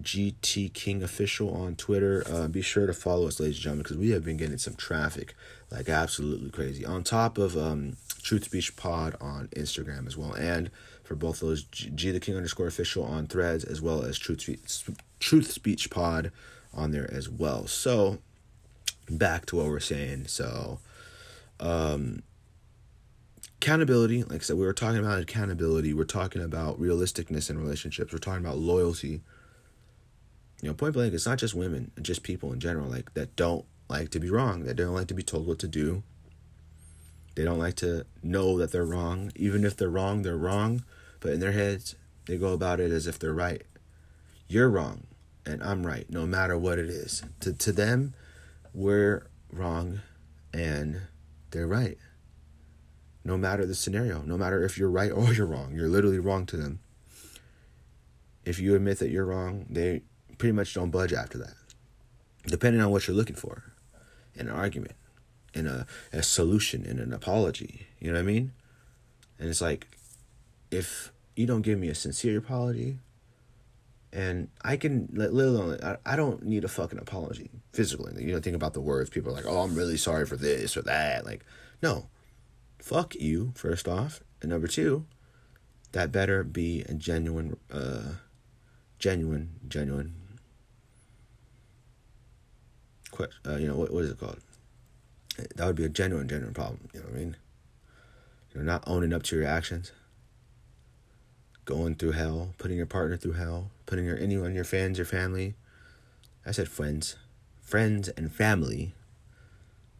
GT King Official on Twitter. Uh, be sure to follow us, ladies and gentlemen, because we have been getting some traffic like absolutely crazy. On top of um, Truth Speech Pod on Instagram as well, and for both those G, G the King underscore official on Threads as well as Truth Truth Speech Pod on there as well. So back to what we're saying. So um, accountability, like I said, we were talking about accountability. We're talking about realisticness in relationships. We're talking about loyalty you know, point blank, it's not just women, just people in general, like that don't like to be wrong, that don't like to be told what to do. They don't like to know that they're wrong. Even if they're wrong, they're wrong. But in their heads, they go about it as if they're right. You're wrong, and I'm right, no matter what it is. To to them, we're wrong, and they're right. No matter the scenario, no matter if you're right [laughs] or you're wrong, you're literally wrong to them. If you admit that you're wrong, they pretty much don't budge after that. Depending on what you're looking for in an argument, in a, a solution, in an apology. You know what I mean? And it's like, if you don't give me a sincere apology, and I can alone I, don't need a fucking apology physically. You know, think about the words. People are like, "Oh, I'm really sorry for this or that." Like, no, fuck you. First off, and number two, that better be a genuine, uh, genuine, genuine uh, you know, what, what is it called? That would be a genuine, genuine problem. You know what I mean? You're not owning up to your actions, going through hell, putting your partner through hell, putting your anyone, your fans, your family. I said friends, friends and family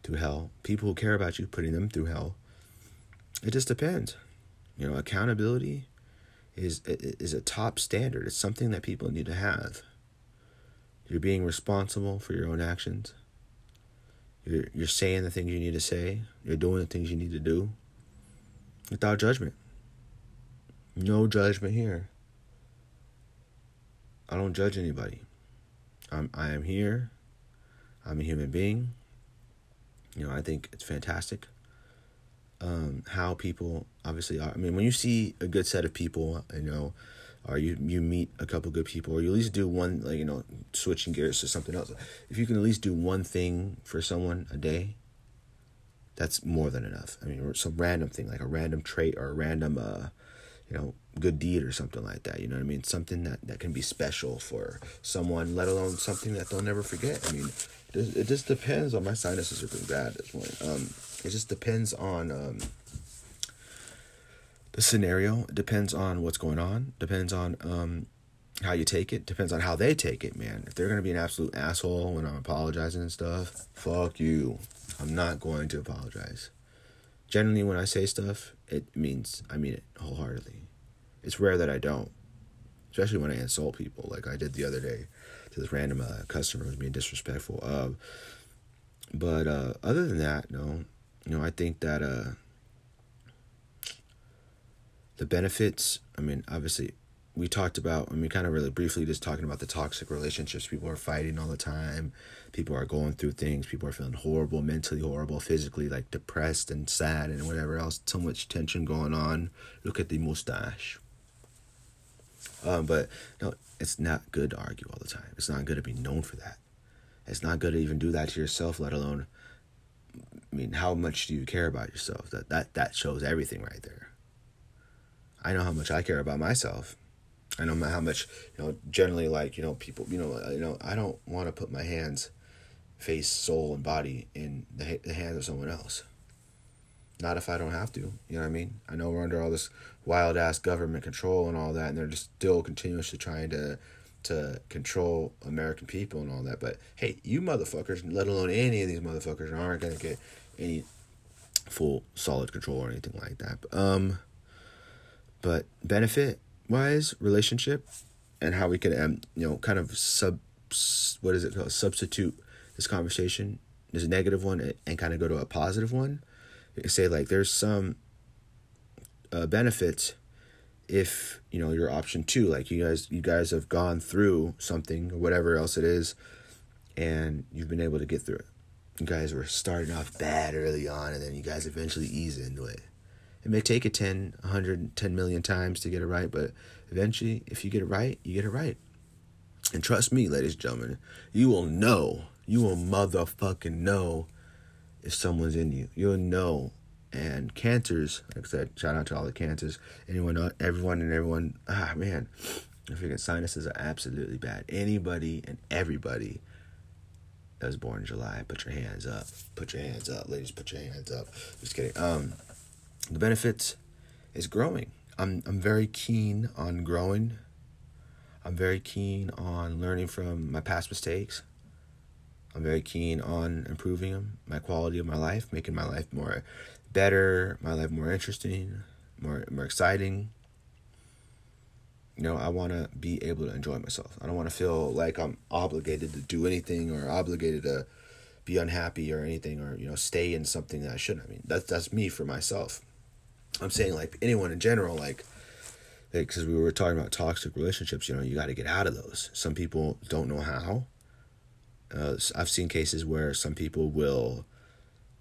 through hell. People who care about you, putting them through hell. It just depends. You know, accountability is is a top standard. It's something that people need to have. You're being responsible for your own actions. You're, you're saying the things you need to say. You're doing the things you need to do without judgment. No judgment here. I don't judge anybody. I'm I am here. I'm a human being. You know, I think it's fantastic. Um, how people obviously are. I mean, when you see a good set of people, you know, or you you meet a couple good people or you at least do one like you know switching gears to something else if you can at least do one thing for someone a day that's more than enough i mean some random thing like a random trait or a random uh you know good deed or something like that you know what i mean? Something that that can be special for someone let alone something that they'll never forget. I mean it just depends on my sinuses are pretty bad at this point. Um it just depends on um the scenario. Depends on what's going on. Depends on um, how you take it. Depends on how they take it man. If they're gonna be an absolute asshole when i'm apologizing and stuff fuck you. I'm not going to apologize. Generally when i say stuff it means i mean it wholeheartedly it's rare that i don't especially when i insult people like i did the other day to this random uh, customer who was being disrespectful of. but uh, other than that no you know i think that uh, the benefits, I mean, obviously, we talked about, I mean, kind of really briefly just talking about the toxic relationships. People are fighting all the time. People are going through things. People are feeling horrible, mentally horrible, physically like depressed and sad and whatever else. So much tension going on. Look at the mustache. Um, but no, it's not good to argue all the time. It's not good to be known for that. It's not good to even do that to yourself, let alone I mean, how much do you care about yourself? That that that shows everything right there. I know how much I care about myself. I know how much, you know, generally like, you know, people, you know, you know, I don't want to put my hands, face, soul, and body in the, the hands of someone else. Not if I don't have to. You know what I mean? I know we're under all this wild ass government control and all that, and they're just still continuously trying to to control American people and all that. But hey, you motherfuckers, let alone any of these motherfuckers, aren't gonna get any full solid control or anything like that. But, um, but benefit wise, relationship, and how we can um, you know kind of sub what is it called substitute this conversation. A negative one and kind of go to a positive one. Say like there's some uh, benefits if you know your option two like you guys you guys have gone through something or whatever else it is and you've been able to get through it. You guys were starting off bad early on and then you guys eventually ease into it. It may take a 10 100 10 million times to get it right but eventually if you get it right you get it right. And trust me ladies and gentlemen you will know you will motherfucking know if someone's in you you'll know and cancers. Like I said, shout out to all the cancers. Anyone, uh, everyone, and everyone. Ah, man, I figure sinuses are absolutely bad. Anybody and everybody that was born in July, put your hands up. Put your hands up, ladies. Put your hands up. Just kidding. Um, the benefits is growing. I'm I'm very keen on growing. I'm very keen on learning from my past mistakes. I'm very keen on improving my quality of my life, making my life more better, my life more interesting, more more exciting. You know, I want to be able to enjoy myself. I don't want to feel like I'm obligated to do anything or obligated to be unhappy or anything or you know stay in something that I shouldn't. I mean, that's that's me for myself. I'm saying like anyone in general, like because we were talking about toxic relationships. You know, you got to get out of those. Some people don't know how. Uh, I've seen cases where some people will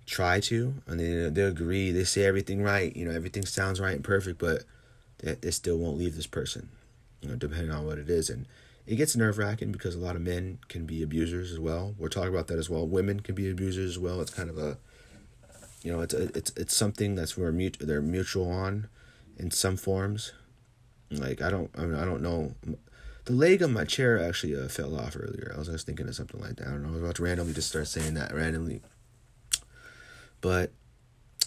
try to, and they they agree, they say everything right, you know, everything sounds right and perfect, but they, they still won't leave this person, you know, depending on what it is, and it gets nerve wracking because a lot of men can be abusers as well. We're talking about that as well. Women can be abusers as well. It's kind of a, you know, it's a, it's it's something that's where mut- they're mutual on, in some forms. Like I don't I mean I don't know. The leg of my chair actually uh, fell off earlier. I was just thinking of something like that. I don't know. I was about to randomly just start saying that randomly but,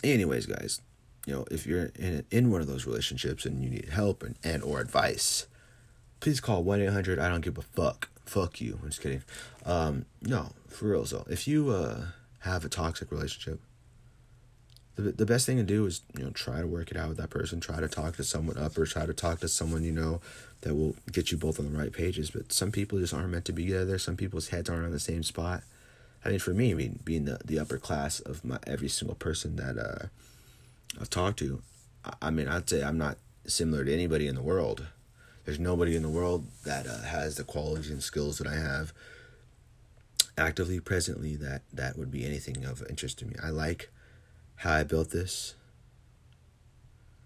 anyways, guys, you know, if you're in in one of those relationships and you need help and, and or advice, please call one eight hundred. I don't give a fuck. Fuck you. I'm just kidding. Um, no, for real. So if you uh, have a toxic relationship, the the best thing to do is you know try to work it out with that person. Try to talk to someone up or try to talk to someone you know that will get you both on the right pages. But some people just aren't meant to be together. Some people's heads aren't on the same spot. I mean, for me, I mean, being the, the upper class of my every single person that uh, I've talked to, I, I mean, I'd say I'm not similar to anybody in the world. There's nobody in the world that uh, has the qualities and skills that I have actively, presently, that, that would be anything of interest to me. I like how I built this.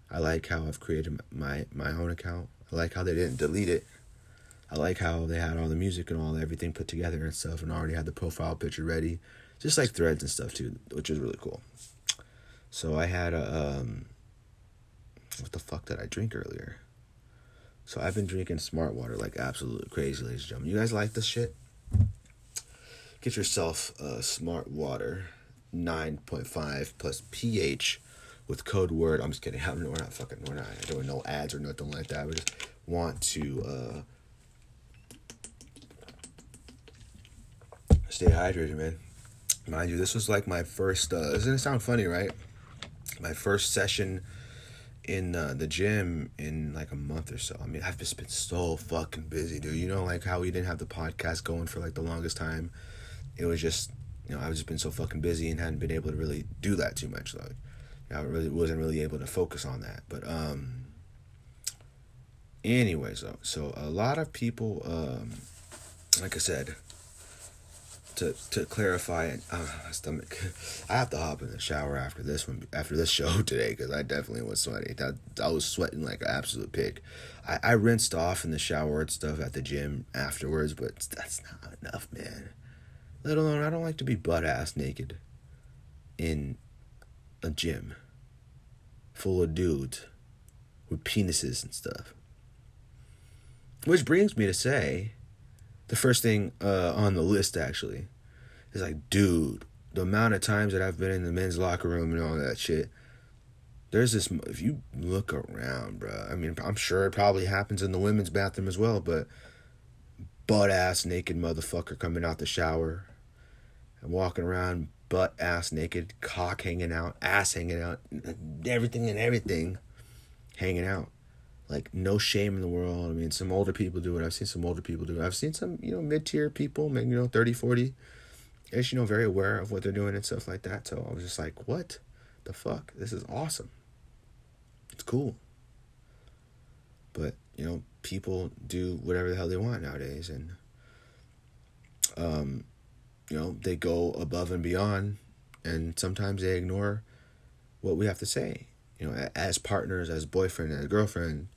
I like how I've created my, my own account. I like how they didn't delete it. I like how they had all the music and all everything put together and stuff, and already had the profile picture ready, just like threads and stuff too, which is really cool. So I had a um, what the fuck did I drink earlier? So I've been drinking smart water like absolutely crazy, ladies and gentlemen. You guys like this shit? Get yourself a smart water, nine point five plus pH, with code word. I'm just kidding. [laughs] We're not fucking. We're not doing no ads or nothing like that. We just want to. Uh, stay hydrated, man. Mind you, this was like my first. Uh, doesn't it sound funny, right? My first session in uh, the gym in like a month or so. I mean, I've just been so fucking busy, dude. You know, like how we didn't have the podcast going for like the longest time. It was just, you know, I've just been so fucking busy and hadn't been able to really do that too much. Like, I really wasn't really able to focus on that. But um, anyways, though, so a lot of people, um, like I said, to to clarify uh, my stomach. [laughs] I have to hop in the shower after this one, after this [laughs] show today, because I definitely was sweaty. I, I was sweating like an absolute pig. I, I rinsed off in the shower and stuff at the gym afterwards, but that's not enough, man. Let alone, I don't like to be butt ass naked in a gym full of dudes with penises and stuff. Which brings me to say, the first thing uh, on the list actually is like, dude, the amount of times that I've been in the men's locker room and all that shit. There's this. If you look around, bro. I mean, I'm sure it probably happens in the women's bathroom as well, but butt ass naked motherfucker coming out the shower and walking around butt ass naked, cock hanging out, ass hanging out, everything and everything hanging out. Like no shame in the world. I mean, some older people do it. I've seen some older people do it. I've seen some, you know, mid-tier people, maybe, you know, 30, 40, ish, you know, very aware of what they're doing and stuff like that. So I was just like, what the fuck? This is awesome. It's cool. But, you know, people do whatever the hell they want nowadays and um you know, they go above and beyond and sometimes they ignore what we have to say. You know, as partners, as boyfriend and girlfriend,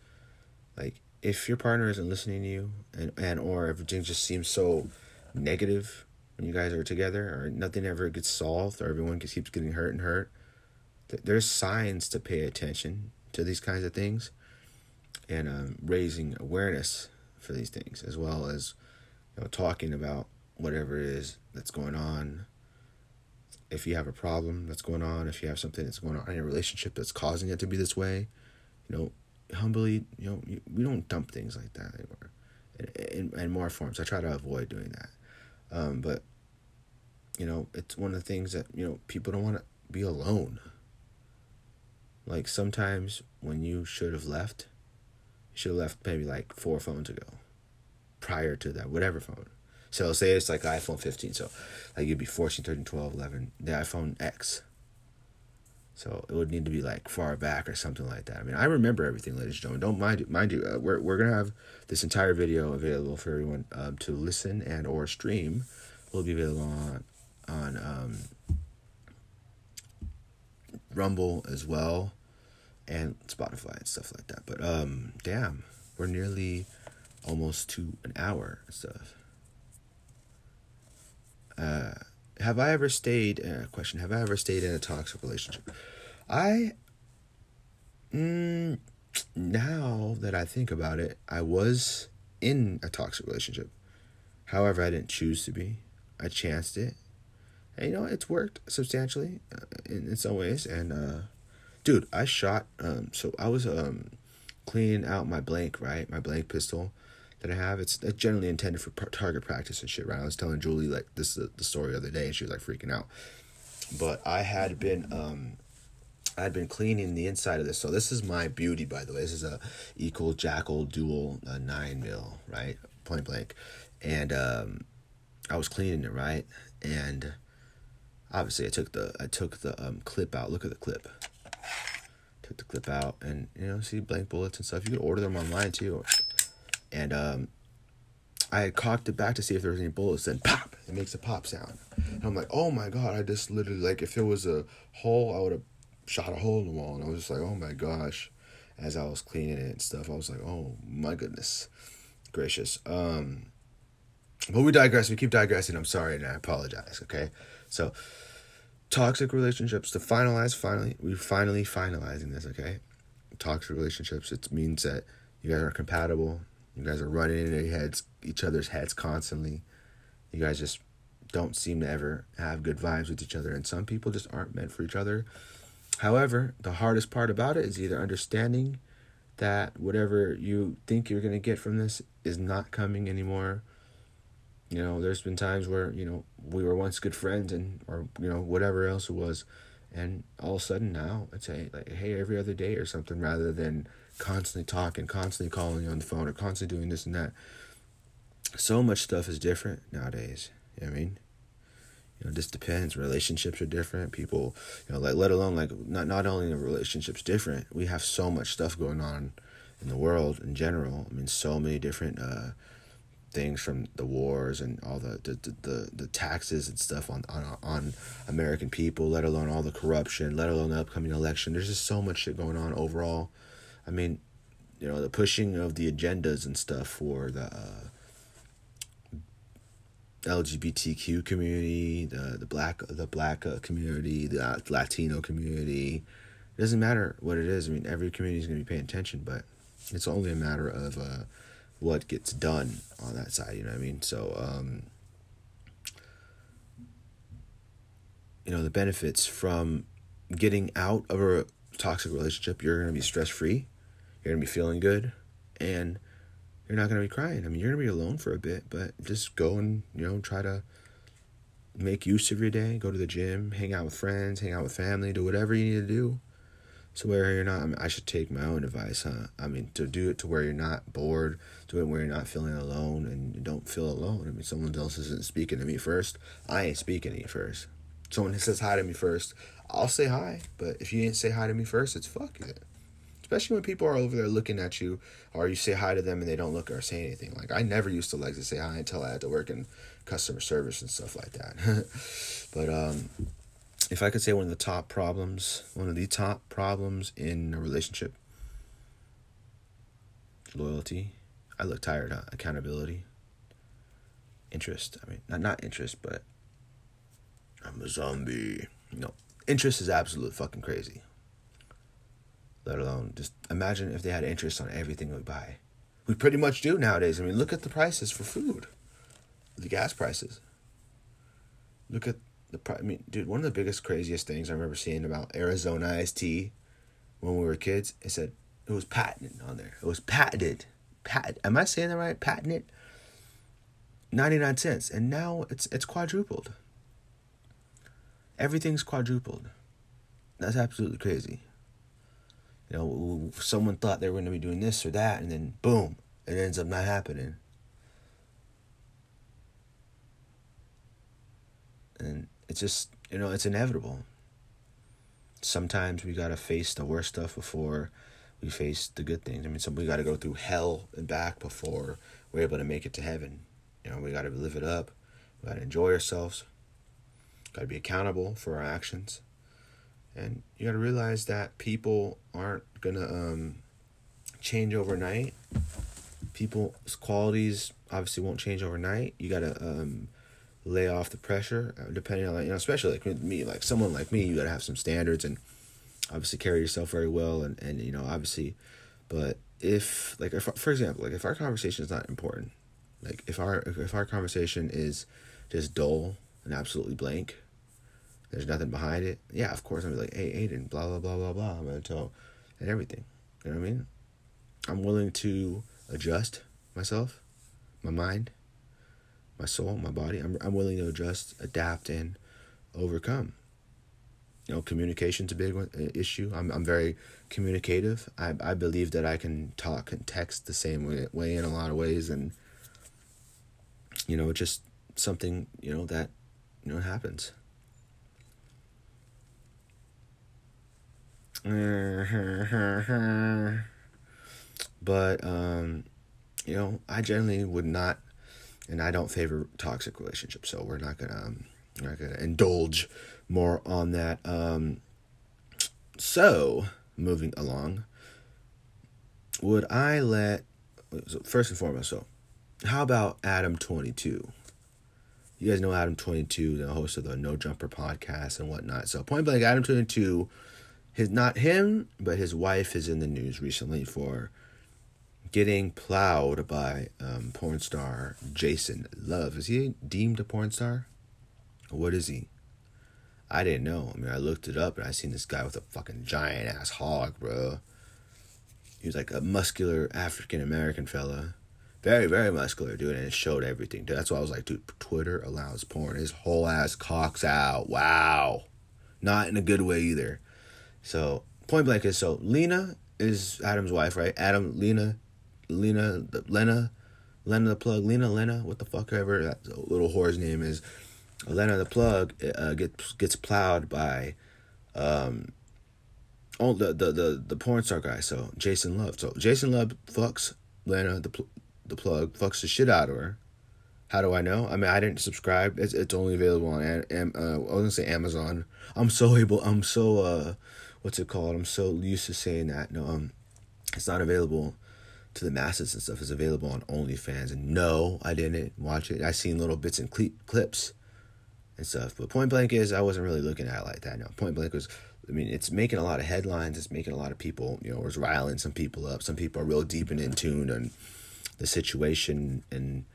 like if your partner isn't listening to you and and or everything just seems so negative when you guys are together or nothing ever gets solved or everyone keeps getting hurt and hurt, there's signs to pay attention to these kinds of things and um, raising awareness for these things as well as you know talking about whatever it is that's going on. If you have a problem that's going on if you have something that's going on in your relationship that's causing it to be this way you know humbly you know we don't dump things like that anymore. In, in, in more forms. I try to avoid doing that. Um, but you know it's one of the things that you know people don't want to be alone. Like sometimes when you should have left you should have left maybe like four phones ago. Prior to that whatever phone so say it's like iPhone 15. So like you'd be 14, 13, 12, 11, the iPhone X. So it would need to be like far back or something like that. I mean, I remember everything, ladies and gentlemen. Don't mind, mind you. Uh, we're we're gonna have this entire video available for everyone um, to listen and or stream. Will be available on on um, Rumble as well, and Spotify and stuff like that. But um, damn, we're nearly almost to an hour and stuff. Uh, have I ever stayed? Uh, question: Have I ever stayed in a toxic relationship? I. Mm, now that I think about it, I was in a toxic relationship. However, I didn't choose to be. I chanced it, and you know it's worked substantially uh, in, in some ways. And uh, dude, I shot. Um, so I was um, cleaning out my blank, right, my blank pistol that I have. It's generally intended for target practice and shit, right? I was telling Julie like this the, the story the other day, and she was like freaking out. But I had been um, I had been cleaning the inside of this. So this is my beauty, by the way. This is a Ekol Jackal Dual nine mil, right? Point blank, and um, I was cleaning it right, and obviously I took the I took the um, clip out. Look at the clip. Took the clip out, and you know, see blank bullets and stuff. You can order them online too and um, I had cocked it back to see if there was any bullets. Then pop, it makes a pop sound. And I'm like, oh my god! I just literally like if it was a hole, I would have shot a hole in the wall. And I was just like, oh my gosh! As I was cleaning it and stuff, I was like, oh my goodness, gracious. Um, but we digress. We keep digressing. I'm sorry, and I apologize. Okay, so toxic relationships to finalize. Finally, we're finally finalizing this. Okay, toxic relationships. It means that you guys are compatible you guys are running in your heads, each other's heads constantly. You guys just don't seem to ever have good vibes with each other, and some people just aren't meant for each other. However, the hardest part about it is either understanding that whatever you think you're going to get from this is not coming anymore. You know, there's been times where, you know, we were once good friends and, or, you know, whatever else it was. And all of a sudden now it's a, like, hey, every other day or something rather than constantly talking, constantly calling you on the phone, or constantly doing this and that. So much stuff is different nowadays. You know I mean? You know, this depends. Relationships are different. People, you know, like let alone like not not only the relationships different, we have so much stuff going on in the world in general. I mean, so many different uh, things from the wars and all the the, the, the taxes and stuff on, on on American people, let alone all the corruption, let alone the upcoming election. There's just so much shit going on overall. I mean, you know, the pushing of the agendas and stuff for the uh, LGBTQ community, the the black the black uh, community, the uh, Latino community. It doesn't matter what it is. I mean, every community is going to be paying attention, but it's only a matter of uh, what gets done on that side. You know what I mean? So, um, you know, the benefits from getting out of a toxic relationship, you're going to be stress free, you're going to be feeling good, and you're not going to be crying. I mean, you're going to be alone for a bit, but just go and, you know, try to make use of your day, go to the gym, hang out with friends, hang out with family, do whatever you need to do. So where you're not, I, mean, I should take my own advice, huh? I mean, to do it to where you're not bored, do it where you're not feeling alone and you don't feel alone. I mean, someone else isn't speaking to me first. I ain't speaking to you first. Someone [laughs] says hi to me first. I'll say hi, but if you ain't say hi to me first, it's fuck it especially when people are over there looking at you or you say hi to them and they don't look or say anything. Like i never used to like to say hi until i had to work in customer service and stuff like that. [laughs] But um, if i could say one of the top problems one of the top problems in a relationship loyalty. I look tired huh? accountability. Interest i mean not not interest but i'm a zombie. No interest is absolute fucking crazy let alone just imagine if they had interest on everything we buy. We pretty much do nowadays. I mean, look at the prices for food, the gas prices. Look at the price. I mean, dude, one of the biggest, craziest things I remember seeing about Arizona iced tea when we were kids, it said it was patented on there. It was patented. Patent. Am I saying that right? Patented. Ninety nine cents, and now it's it's quadrupled. Everything's quadrupled. That's absolutely crazy you know, someone thought they were going to be doing this or that, and then boom, it ends up not happening. And it's just, you know, it's inevitable. Sometimes we got to face the worst stuff before we face the good things. I mean, some we got to go through hell and back before we're able to make it to heaven. You know, we got to live it up. We got to enjoy ourselves. Got to be accountable for our actions and you got to realize that people aren't gonna um, change overnight. People's qualities obviously won't change overnight. You got to um, lay off the pressure uh, depending on you know especially like me like someone like me you got to have some standards and obviously carry yourself very well and and you know obviously but if like if, for example like if our conversation is not important like if our if our conversation is just dull and absolutely blank there's nothing behind it, yeah, of course I'm like, hey, Aiden, blah blah blah blah blah. I'm gonna tell and everything. You know what I mean? I'm willing to adjust myself, my mind, my soul, my body. I'm I'm willing to adjust, adapt, and overcome. You know, communication's a big one, uh, issue. I'm I'm very communicative. I I believe that I can talk and text the same way, way in a lot of ways, and you know, just something you know that you know happens. [laughs] but um, you know, I generally would not, and I don't favor toxic relationships. So we're not gonna, um, we're not gonna indulge more on that. Um, so moving along, would I let? So first and foremost, so how about Adam twenty two? You guys know Adam twenty two, the host of the No Jumper podcast and whatnot. So point blank, Adam twenty two his not him, but his wife is in the news recently for getting plowed by um, porn star Jason Luv. Is he deemed a porn star? What is he? I didn't know. I mean, I looked it up and I seen this guy with a fucking giant ass hog, bro. He was like a muscular African American fella. Very, very muscular, dude, and it showed everything. Dude, that's why I was like, dude, Twitter allows porn. His whole ass cocks out. Wow. Not in a good way either. So point blank is so Lena is Adam's wife, right? Adam, Lena, Lena, Lena, Lena the plug, Lena, Lena, what the fuck ever that little whore's name is. Lena the plug uh, gets gets plowed by um, oh the the the, the porn star guy. So Jason Luv. So Jason Luv fucks Lena the pl- the plug fucks the shit out of her. How do I know? I mean, I didn't subscribe. It's it's only available on am, uh, I was gonna say Amazon. I'm so able. I'm so uh, what's it called? I'm so used to saying that. No, um, it's not available to the masses and stuff. It's available on OnlyFans. And no, I didn't watch it. I seen little bits and cle- clips and stuff. But Point Blank is I wasn't really looking at it like that. No, Point Blank was. I mean, it's making a lot of headlines. It's making a lot of people. You know, it's riling some people up. Some people are real deep and in tune on the situation and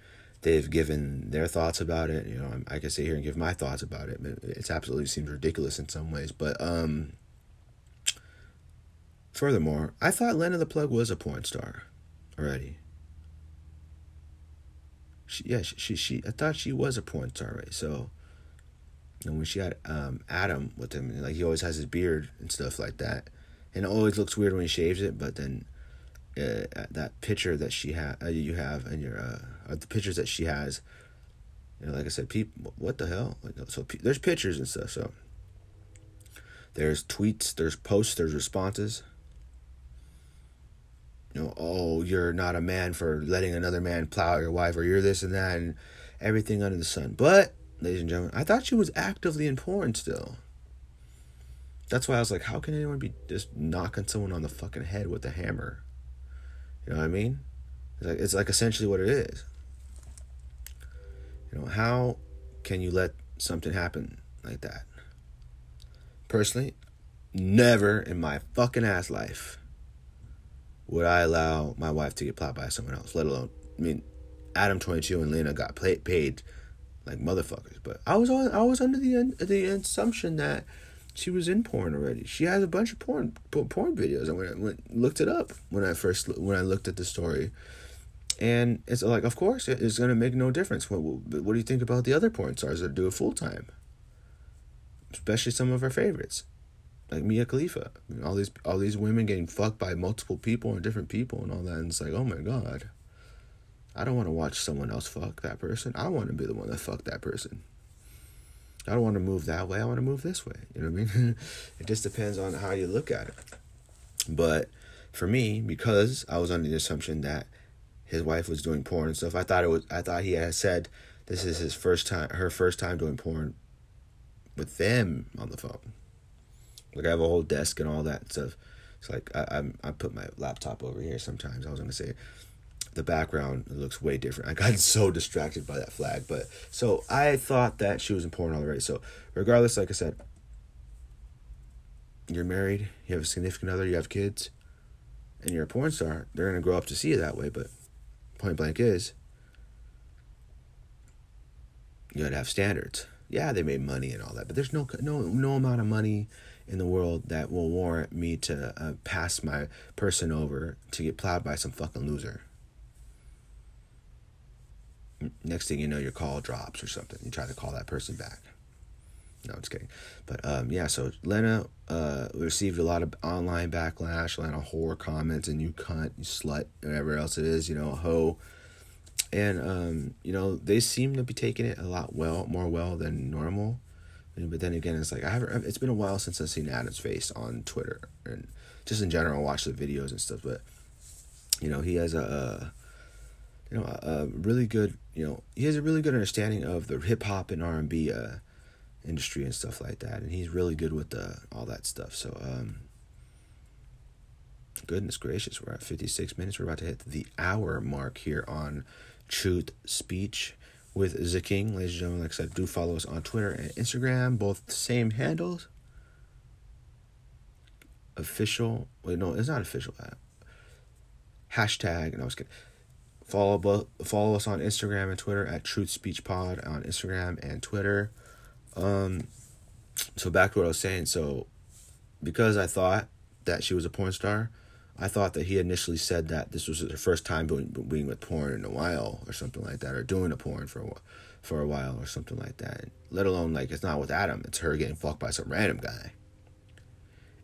they've given their thoughts about it. You know, I can sit here and give my thoughts about it. It absolutely seems ridiculous in some ways, but um. Furthermore, I thought Lena the Plug was a porn star, already. She, yeah, she, she, she, I thought she was a porn star, right? So, and when she had um Adam with him, like he always has his beard and stuff like that, and it always looks weird when he shaves it. But then uh, that picture that she had, uh, you have, and your uh, the pictures that she has. You know, like I said, people, what the hell? So there's pictures and stuff. So there's tweets, there's posts, there's responses. You know, oh, you're not a man for letting another man plow your wife, or you're this and that, and everything under the sun. But, ladies and gentlemen, I thought she was actively in porn still. That's why I was like, how can anyone be just knocking someone on the fucking head with a hammer? You know what I mean? It's like, it's like essentially what it is. You know, how can you let something happen like that? Personally, never in my fucking ass life would I allow my wife to get plowed by someone else, let alone, I mean, Adam 22 and Lena got paid, like motherfuckers. But I was on, I was under the the assumption that she was in porn already. She has a bunch of porn porn videos. I went, looked it up when I first when I looked at the story, and it's like, of course, it's gonna make no difference. What what do you think about the other porn stars that do it full time? Especially some of our favorites, like Mia Khalifa. all these all these women getting fucked by multiple people and different people and all that. And it's like, oh my god, I don't want to watch someone else fuck that person. I want to be the one that fucked that person. I don't want to move that way. I want to move this way. You know what I mean? [laughs] it just depends on how you look at it. But for me, because I was under the assumption that his wife was doing porn and stuff, I thought it was. I thought he had said this is his first time, her first time doing porn with them on the phone. Like I have a whole desk and all that stuff. It's like I I, I put my laptop over here sometimes. I was gonna say the background looks way different. I got [laughs] so distracted by that flag. But so I thought that she was important already. So regardless, like I said, you're married, you have a significant other, you have kids, and you're a porn star, they're gonna grow up to see you that way. But point blank is you gotta have standards. Yeah, they made money and all that, but there's no no no amount of money in the world that will warrant me to uh, pass my person over to get plowed by some fucking loser next thing you know, your call drops or something. You try to call that person back. No, I'm just kidding. But um, yeah, so Lena uh, received a lot of online backlash, a lot of horror comments, and you cunt, you slut, whatever else it is, you know, a hoe. And um, you know, they seem to be taking it a lot well, more well than normal. But then again, it's like I haven't. It's been a while since I've seen Adam's face on Twitter and just in general, watch the videos and stuff. But you know, he has a, you know, a, a, really good, you know, he has a really good understanding of the hip hop and R and B uh, industry and stuff like that, and he's really good with the all that stuff. So, um, goodness gracious, we're at fifty six minutes. We're about to hit the hour mark here on Truth Speech with the King, ladies and gentlemen. Like I said, do follow us on Twitter and Instagram, both same handles. Official, wait, no, it's not official. Uh, hashtag, and I was kidding Follow follow us on Instagram and Twitter at Truth Speech Pod on Instagram and Twitter. Um, so back to what I was saying. So because I thought that she was a porn star, I thought that he initially said that this was her first time being, being with porn in a while or something like that, or doing a porn for a, for a while or something like that. Let alone like it's not with Adam; it's her getting fucked by some random guy.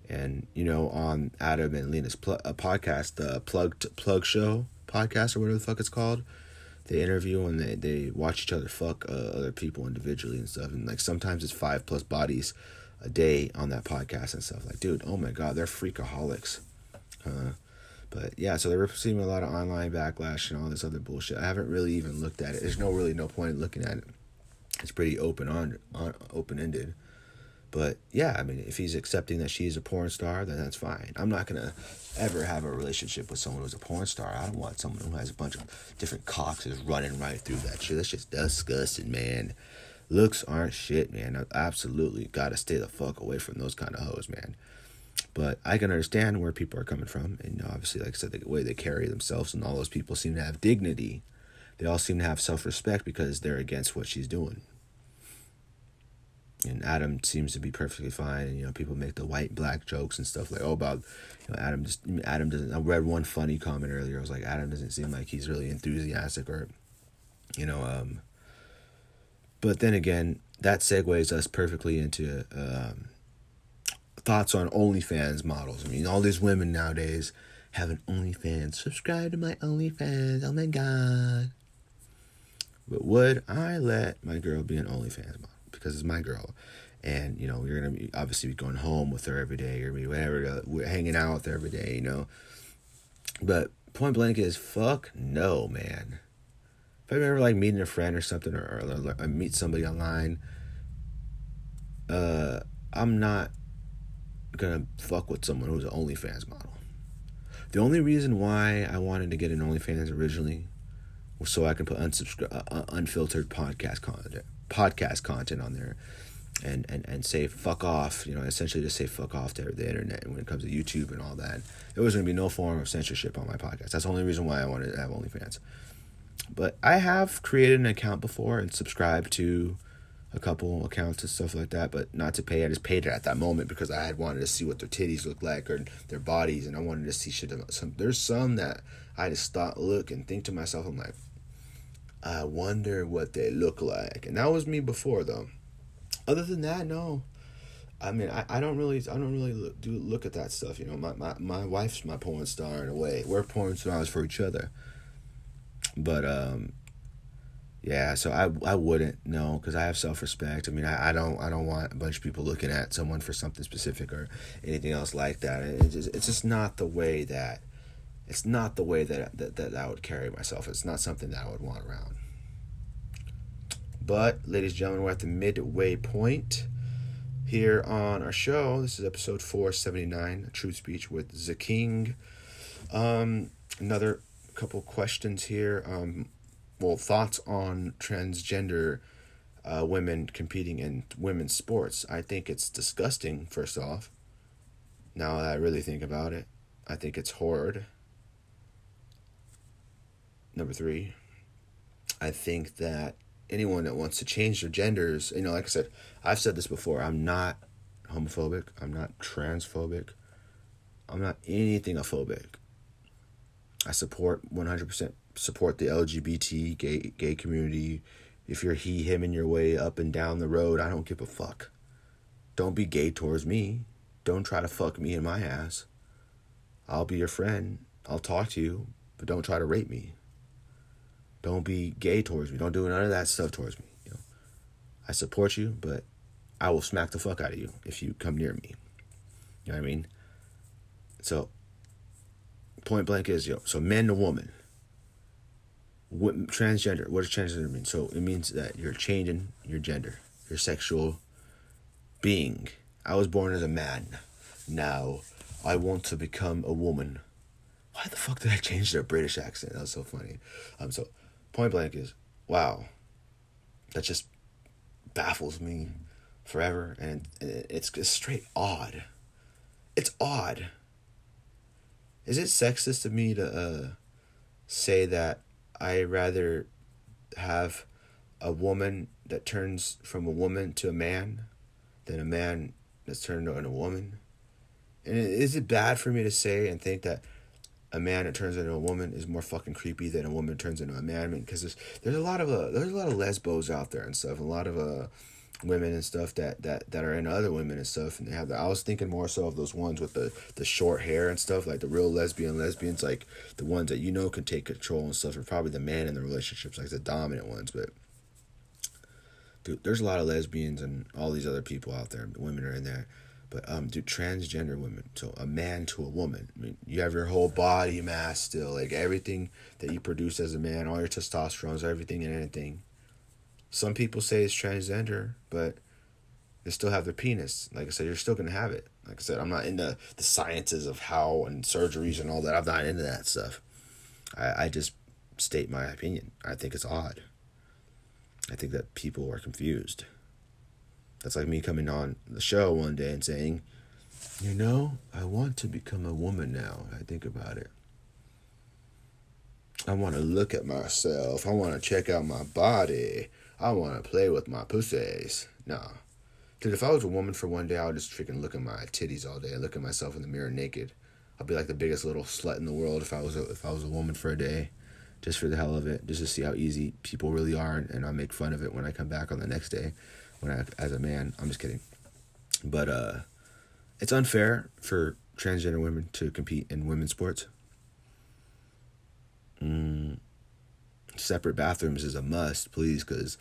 And you know, on Adam and Lena's pl- podcast, the Plug Plug Show, podcast or whatever the fuck it's called. They interview and they, they watch each other fuck uh, other people individually and stuff. And like sometimes it's five plus bodies a day on that podcast and stuff. Like, dude, oh my god, they're freakaholics. Uh, but yeah, so they're receiving a lot of online backlash and all this other bullshit. I haven't really even looked at it. There's no really no point in looking at it. It's pretty open on, on open ended. But yeah, I mean, if he's accepting that she's a porn star, then that's fine. I'm not gonna ever have a relationship with someone who's a porn star. I don't want someone who has a bunch of different cocks is running right through that shit. That's just disgusting, man. Looks aren't shit, man. Absolutely gotta stay the fuck away from those kind of hoes, man. But I can understand where people are coming from, and obviously, like I said, the way they carry themselves, and all those people seem to have dignity. They all seem to have self respect because they're against what she's doing and Adam seems to be perfectly fine. And you know, people make the white black jokes and stuff like, oh, about you know, Adam just Adam doesn't. I read one funny comment earlier. I was like, Adam doesn't seem like he's really enthusiastic or, you know, um. But then again, that segues us perfectly into um, thoughts on OnlyFans models. I mean, all these women nowadays have an OnlyFans. Subscribe to my OnlyFans. Oh my god. But would I let my girl be an OnlyFans model? because it's my girl. And, you know, you're going to be obviously be going home with her every day or whatever, we're hanging out with her every day, you know. But point blank is fuck no, man. If I remember like meeting a friend or something or, or, or meet somebody online, uh, I'm not gonna fuck with someone who's an OnlyFans model. The only reason why I wanted to get an OnlyFans originally was so I can put unsubscri- uh, unfiltered podcast content podcast content on there and, and, and say fuck off, you know, essentially just say fuck off to the internet when it comes to YouTube and all that. There was to be no form of censorship on my podcast. That's the only reason why I wanted to have OnlyFans. But I have created an account before and subscribed to a couple accounts and stuff like that, but not to pay. I just paid it at that moment because I had wanted to see what their titties look like or their bodies, and I wanted to see shit. Some there's some that I just thought, look and think to myself, I'm like, I wonder what they look like. And that was me before though. Other than that, no. I mean, I, I don't really I don't really look, do look at that stuff. You know, my, my my wife's my porn star in a way. We're porn stars for each other. But um, yeah. So I I wouldn't no because I have self respect. I mean, I, I don't I don't want a bunch of people looking at someone for something specific or anything else like that. It's just, it's just not the way that it's not the way that, that, that I would carry myself. It's not something that I would want around. But, ladies and gentlemen, we're at the midway point here on our show. This is episode 479, Truth Speech with the King. Um, another couple questions here. Um, well, thoughts on transgender uh, women competing in women's sports. I think it's disgusting, first off. Now that I really think about it, I think it's horrid. Number three, I think that anyone that wants to change their genders, you know, like I said, I've said this before, I'm not homophobic, I'm not transphobic, I'm not anything phobic. I support 100% support the LGBT gay gay community. If you're he him in your way up and down the road, I don't give a fuck. Don't be gay towards me. Don't try to fuck me in my ass. I'll be your friend. I'll talk to you, but don't try to rape me. Don't be gay towards me. Don't do none of that stuff towards me. You know, I support you, but I will smack the fuck out of you if you come near me. You know what I mean? So, point blank is, yo, so man to woman. What, transgender, what does transgender mean? So it means that you're changing your gender, your sexual being. I was born as a man. Now I want to become a woman. Why the fuck did I change their British accent? That was so funny. Um, so point blank is wow that just baffles me forever and it's just straight odd it's odd is it sexist of me to uh, say that i rather have a woman that turns from a woman to a man than a man that's turned into a woman and is it bad for me to say and think that a man that turns into a woman is more fucking creepy than a woman turns into a man. because there's there's a lot of uh, there's a lot of lesbos out there and stuff, a lot of uh women and stuff that that that are into other women and stuff, and they have. The, I was thinking more so of those ones with the the short hair and stuff, like the real lesbian lesbians, like the ones that you know can take control and stuff, are probably the man in the relationships, like the dominant ones, but dude, there's a lot of lesbians and all these other people out there. Women are in there, but um, dude, transgender women. So a man to a woman. I mean, you have your whole body mass still, like everything that you produce as a man, all your testosterone, everything and anything. Some people say it's transgender, but they still have their penis. Like I said, you're still gonna have it. Like I said, I'm not into the sciences of how and surgeries and all that. I'm not into that stuff. I, I just state my opinion. I think it's odd. I think that people are confused. That's like me coming on the show one day and saying, you know, I want to become a woman now. I think about it. I want to look at myself. I want to check out my body. I want to play with my pussies. Nah. Dude, if I was a woman for one day, I would just freaking look at my titties all day. And look at myself in the mirror naked. I'd be like the biggest little slut in the world if I was a, if I was a woman for a day, just for the hell of it, just to see how easy people really are, and, and I'll make fun of it when I come back on the next day, when I as a man. I'm just kidding, but uh, it's unfair for transgender women to compete in women's sports. Mm, separate bathrooms is a must, please, because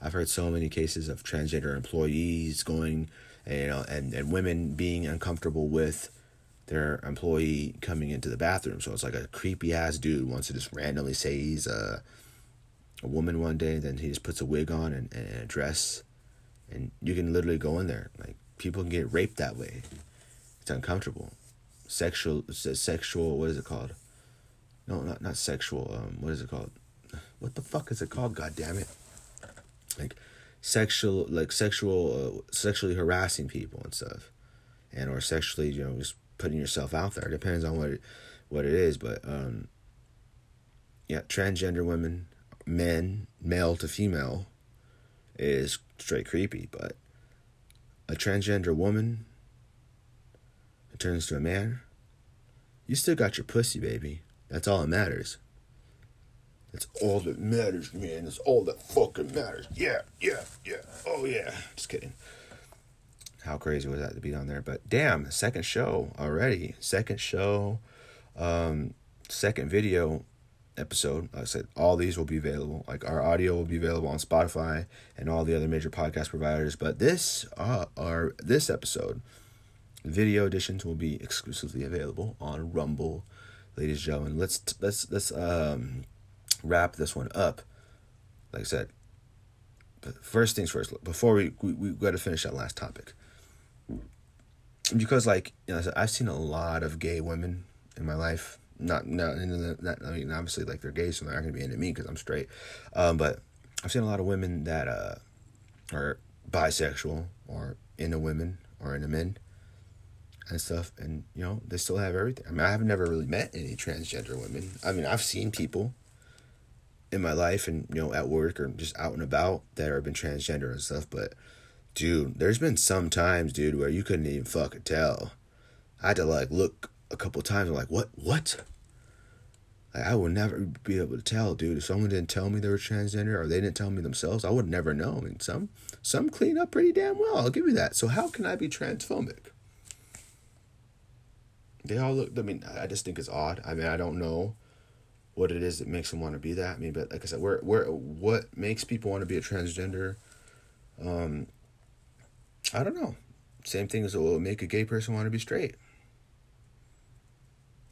I've heard so many cases of transgender employees going, you know, and, and women being uncomfortable with their employee coming into the bathroom. So it's like a creepy ass dude wants to just randomly say he's a, a woman one day, and then he just puts a wig on and, and a dress, and you can literally go in there. Like people can get raped that way. It's uncomfortable. Sexual, sexual. What is it called? No, not not sexual. Um, what is it called? [sighs] What the fuck is it called? God damn it! Like sexual, like sexual, uh, sexually harassing people and stuff, and or sexually, you know, just putting yourself out there. It depends on what it, what it is, but um, yeah, transgender women, men, male to female, is straight creepy. But a transgender woman it turns to a man, you still got your pussy, baby. That's all that matters. That's all that matters, man. That's all that fucking matters. Yeah, yeah, yeah. Oh yeah. Just kidding. How crazy was that to be on there? But damn, second show already. Second show, um, second video episode. Like I said, all these will be available. Like our audio will be available on Spotify and all the other major podcast providers. But this, uh, our this episode, video editions will be exclusively available on Rumble, ladies and gentlemen. Let's let's let's um wrap this one up. Like I said, but first things first. Before we we we got to finish that last topic because like you know, I've seen a lot of gay women in my life. Not not not I mean obviously like they're gay, so they're not gonna be into me because I'm straight. Um, but I've seen a lot of women that uh, are bisexual or into women or into men and stuff, and you know they still have everything. I mean, I've never really met any transgender women. I mean, I've seen people in my life and you know at work or just out and about that have been transgender and stuff, but dude, there's been some times, dude, where you couldn't even fucking tell. I had to like look a couple times. I'm like, what? What? Like, I would never be able to tell, dude. If someone didn't tell me they were transgender or they didn't tell me themselves, I would never know. I mean, some some clean up pretty damn well. I'll give you that. So how can I be transphobic? They all look. I mean, I just think it's odd. I mean, I don't know what it is that makes them want to be that. I mean, but like I said, where where what makes people want to be a transgender? Um, I don't know. Same thing as what will make a gay person want to be straight.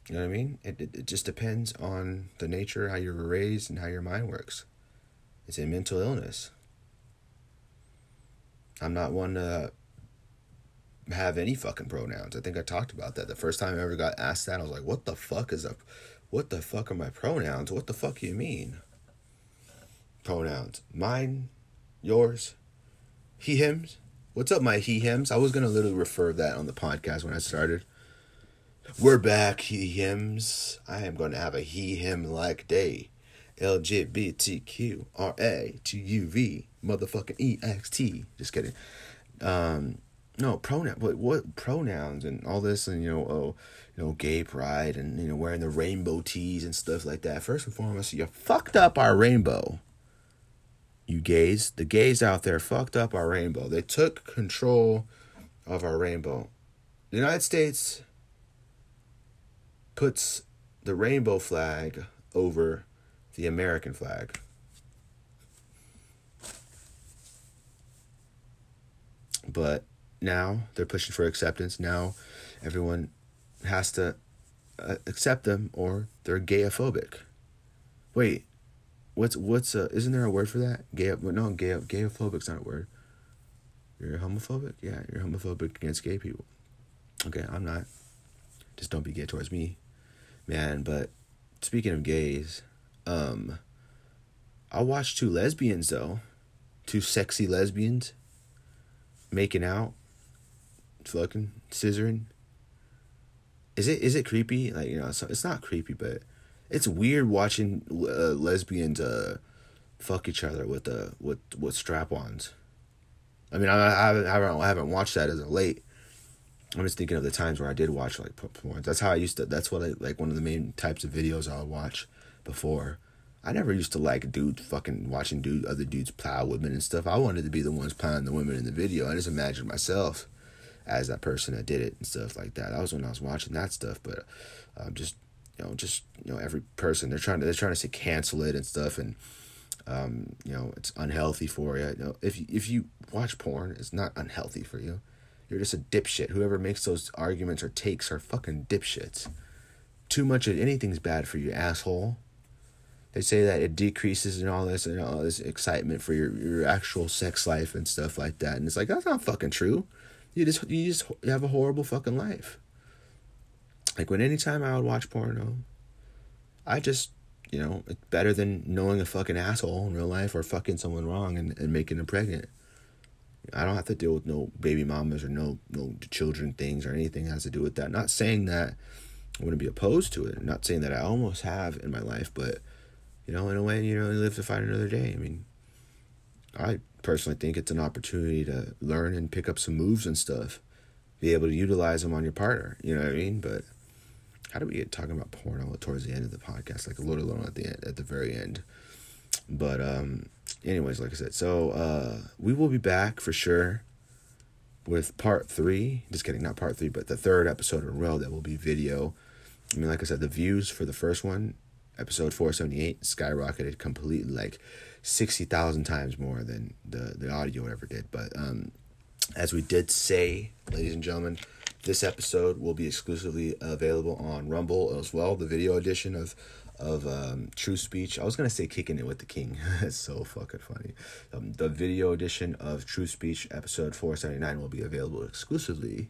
You know what I mean? It, it, it just depends on the nature, how you were raised, and how your mind works. It's a mental illness. I'm not one to have any fucking pronouns. I think I talked about that. The first time I ever got asked that, I was like, what the fuck is a what the fuck are my pronouns? What the fuck do you mean? Pronouns. Mine, yours, he, hims. What's up, my he hims? I was gonna literally refer that on the podcast when I started. We're back, he hims. I am gonna have a he him like day. LGBTQ R-A-T-U-V motherfucking E-X-T. Just kidding. Um, no pronoun. What what pronouns and all this and you know oh you know gay pride and you know wearing the rainbow tees and stuff like that. First and foremost, you fucked up our rainbow you gays, the gays out there fucked up our rainbow. They took control of our rainbow. The United States puts the rainbow flag over the American flag. but now they're pushing for acceptance. Now everyone has to uh, accept them or they're gayophobic. Wait, what's what's uh, isn't there a word for that? Gay no gay gayophobic's not a word. You're homophobic? Yeah, you're homophobic against gay people. Okay, I'm not. Just don't be gay towards me. Man, but speaking of gays, um I watched two lesbians though. Two sexy lesbians making out, fucking scissoring. Is it is it creepy? Like you know, it's, it's not creepy, but it's weird watching uh, lesbians uh, fuck each other with uh with with strap-ons. I mean, I, I haven't I haven't watched that as of late. I'm just thinking of the times where I did watch like porn. That's how I used to. That's what I like. One of the main types of videos I would watch before. I never used to like dude fucking watching dude other dudes plow women and stuff. I wanted to be the ones plowing the women in the video. I just imagined myself as that person that did it and stuff like that. That was when I was watching that stuff. But um, just you know, just you know, every person they're trying to they're trying to say cancel it and stuff, and um, you know, it's unhealthy for you. you know, if you, if you watch porn, it's not unhealthy for you. You're just a dipshit. Whoever makes those arguments or takes are fucking dipshits. Too much of anything's bad for you, asshole. They say that it decreases and all this and all this excitement for your, your actual sex life and stuff like that. And it's like that's not fucking true. You just you just you have a horrible fucking life. Like when anytime I would watch porno, I just you know, it's better than knowing a fucking asshole in real life or fucking someone wrong and, and making them pregnant. I don't have to deal with no baby mamas or no no children things or anything that has to do with that. Not saying that I wouldn't be opposed to it. not saying that I almost have in my life, but you know, in a way, you know, you live to fight another day. I mean, I personally think it's an opportunity to learn and pick up some moves and stuff, be able to utilize them on your partner. You know what I mean? But how do we get talking about porno towards the end of the podcast, like a little alone at the end, at the very end? But um, anyways, like I said, so uh, we will be back for sure with part three. Just kidding, not part three, but the third episode in a row that will be video. I mean, like I said, the views for the first one, episode four seventy eight, skyrocketed completely, like sixty thousand times more than the the audio ever did. But um, as we did say, ladies and gentlemen, this episode will be exclusively available on Rumble as well, the video edition of of um, Truth Speech. I was gonna say kicking it with the king. [laughs] That's so fucking funny. Um, the video edition of Truth Speech episode four seventy nine will be available exclusively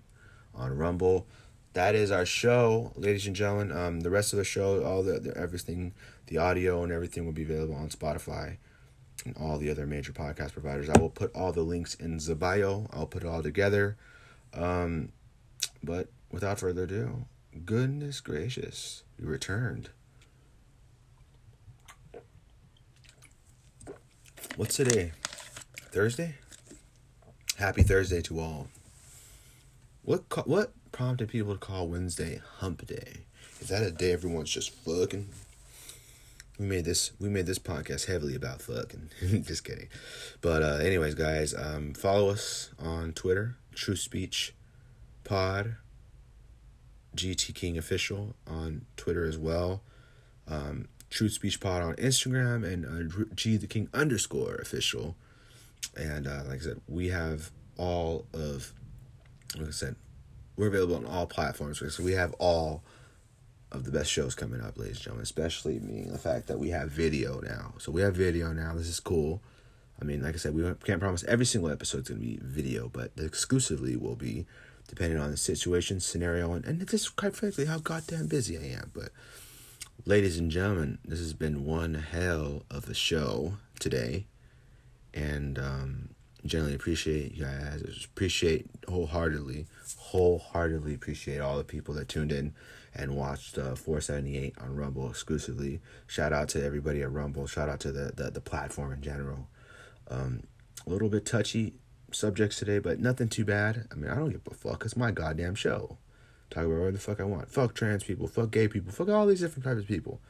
on Rumble. That is our show, ladies and gentlemen. Um, the rest of the show, all the, the everything, the audio and everything will be available on Spotify and all the other major podcast providers. I will put all the links in the bio. I'll put it all together. Um, but without further ado, goodness gracious, we returned. What's today? Thursday? Happy Thursday to all. What what prompted people to call Wednesday Hump Day? Is that a day everyone's just fucking? We made this we made this podcast heavily about fucking. [laughs] just kidding. But uh anyways, guys, um follow us on Twitter, Truth Speech Pod, GT King Official on Twitter as well. Um Truth Speech Pod on Instagram and uh, G the King underscore official. And uh, like I said, we have all of, like I said, we're available on all platforms. So we have all of the best shows coming up, ladies and gentlemen, especially meaning the fact that we have video now. So we have video now. This is cool. I mean, like I said, we can't promise every single episode is going to be video, but exclusively will be depending on the situation, scenario, and, and just quite frankly how goddamn busy I am. But Ladies and gentlemen, this has been one hell of a show today. And um, generally appreciate you guys. Appreciate wholeheartedly, wholeheartedly appreciate all the people that tuned in and watched uh, 478 on Rumble exclusively. Shout out to everybody at Rumble. Shout out to the, the, the platform in general. Um, a little bit touchy subjects today, but nothing too bad. I mean, I don't give a fuck. It's my goddamn show. Talk about whatever the fuck I want. Fuck trans people. Fuck gay people. Fuck all these different types of people.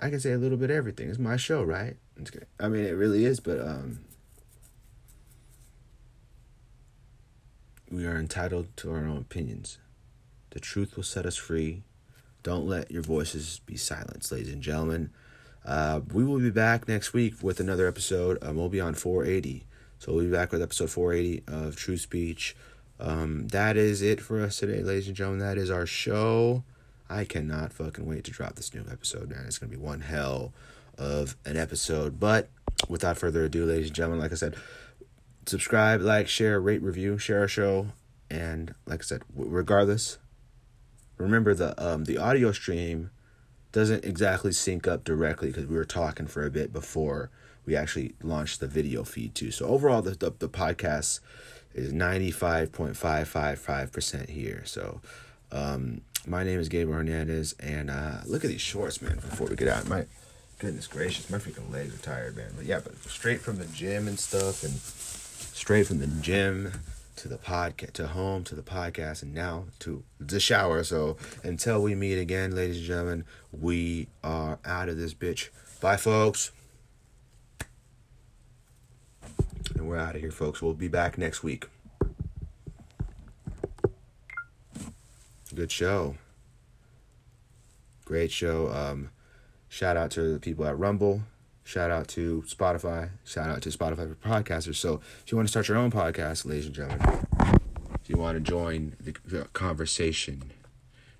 I can say a little bit of everything. It's my show, right? I mean, it really is, but um, we are entitled to our own opinions. The truth will set us free. Don't let your voices be silenced, ladies and gentlemen. Uh, we will be back next week with another episode. Um, we'll be on 480. So we'll be back with episode 480 of Truth Speech. Um, that is it for us today, ladies and gentlemen. That is our show. I cannot fucking wait to drop this new episode, man. It's gonna be one hell of an episode. But without further ado, ladies and gentlemen, like I said, subscribe, like, share, rate, review, share our show, and like I said, regardless, remember the um the audio stream doesn't exactly sync up directly because we were talking for a bit before we actually launched the video feed too. So overall, the the, the podcast is ninety five point five five five percent here. So. Um, my name is Gabriel Hernandez, and uh, look at these shorts, man. Before we get out, my goodness gracious, my freaking legs are tired, man. But yeah, but straight from the gym and stuff, and straight from the gym to the podcast, to home, to the podcast, and now to the shower. So until we meet again, ladies and gentlemen, we are out of this bitch. Bye, folks. And we're out of here, folks. We'll be back next week. Good show. Great show. Um, shout out to the people at Rumble. Shout out to Spotify. Shout out to Spotify for podcasters. So if you want to start your own podcast, ladies and gentlemen, if you want to join the, conversation,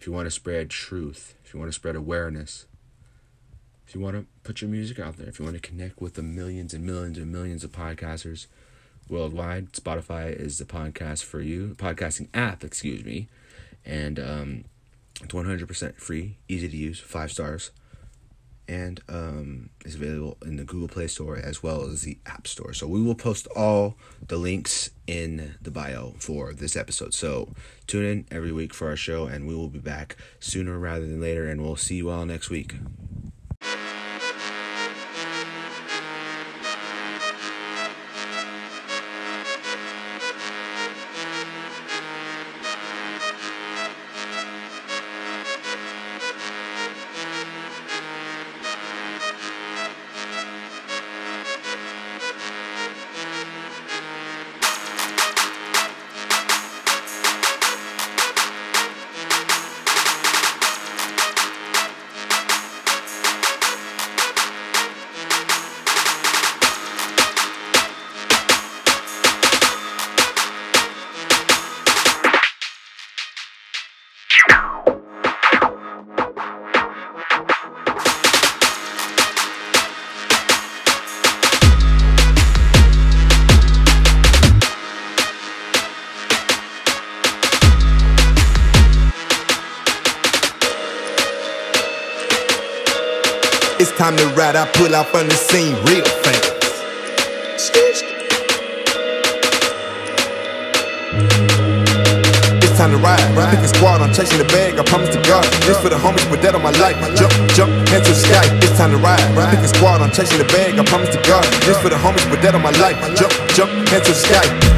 if you want to spread truth, if you want to spread awareness, if you want to put your music out there, if you want to connect with the millions and millions and millions of podcasters worldwide, Spotify is the podcast for you, podcasting app, excuse me. And um, it's 100% free, easy to use, five stars and um, is available in the Google Play Store as well as the App Store. So we will post all the links in the bio for this episode. So tune in every week for our show, and we will be back sooner rather than later, and we'll see you all next week. Time to ride. A squad. I'm chasing the bag. I promise to God. This for the homies with that on my life. Jump, jump, hands to the sky. It's time to ride. A squad. I'm chasing the bag. I promise to God. This for the homies with that on my life. Jump, jump, hands to the sky.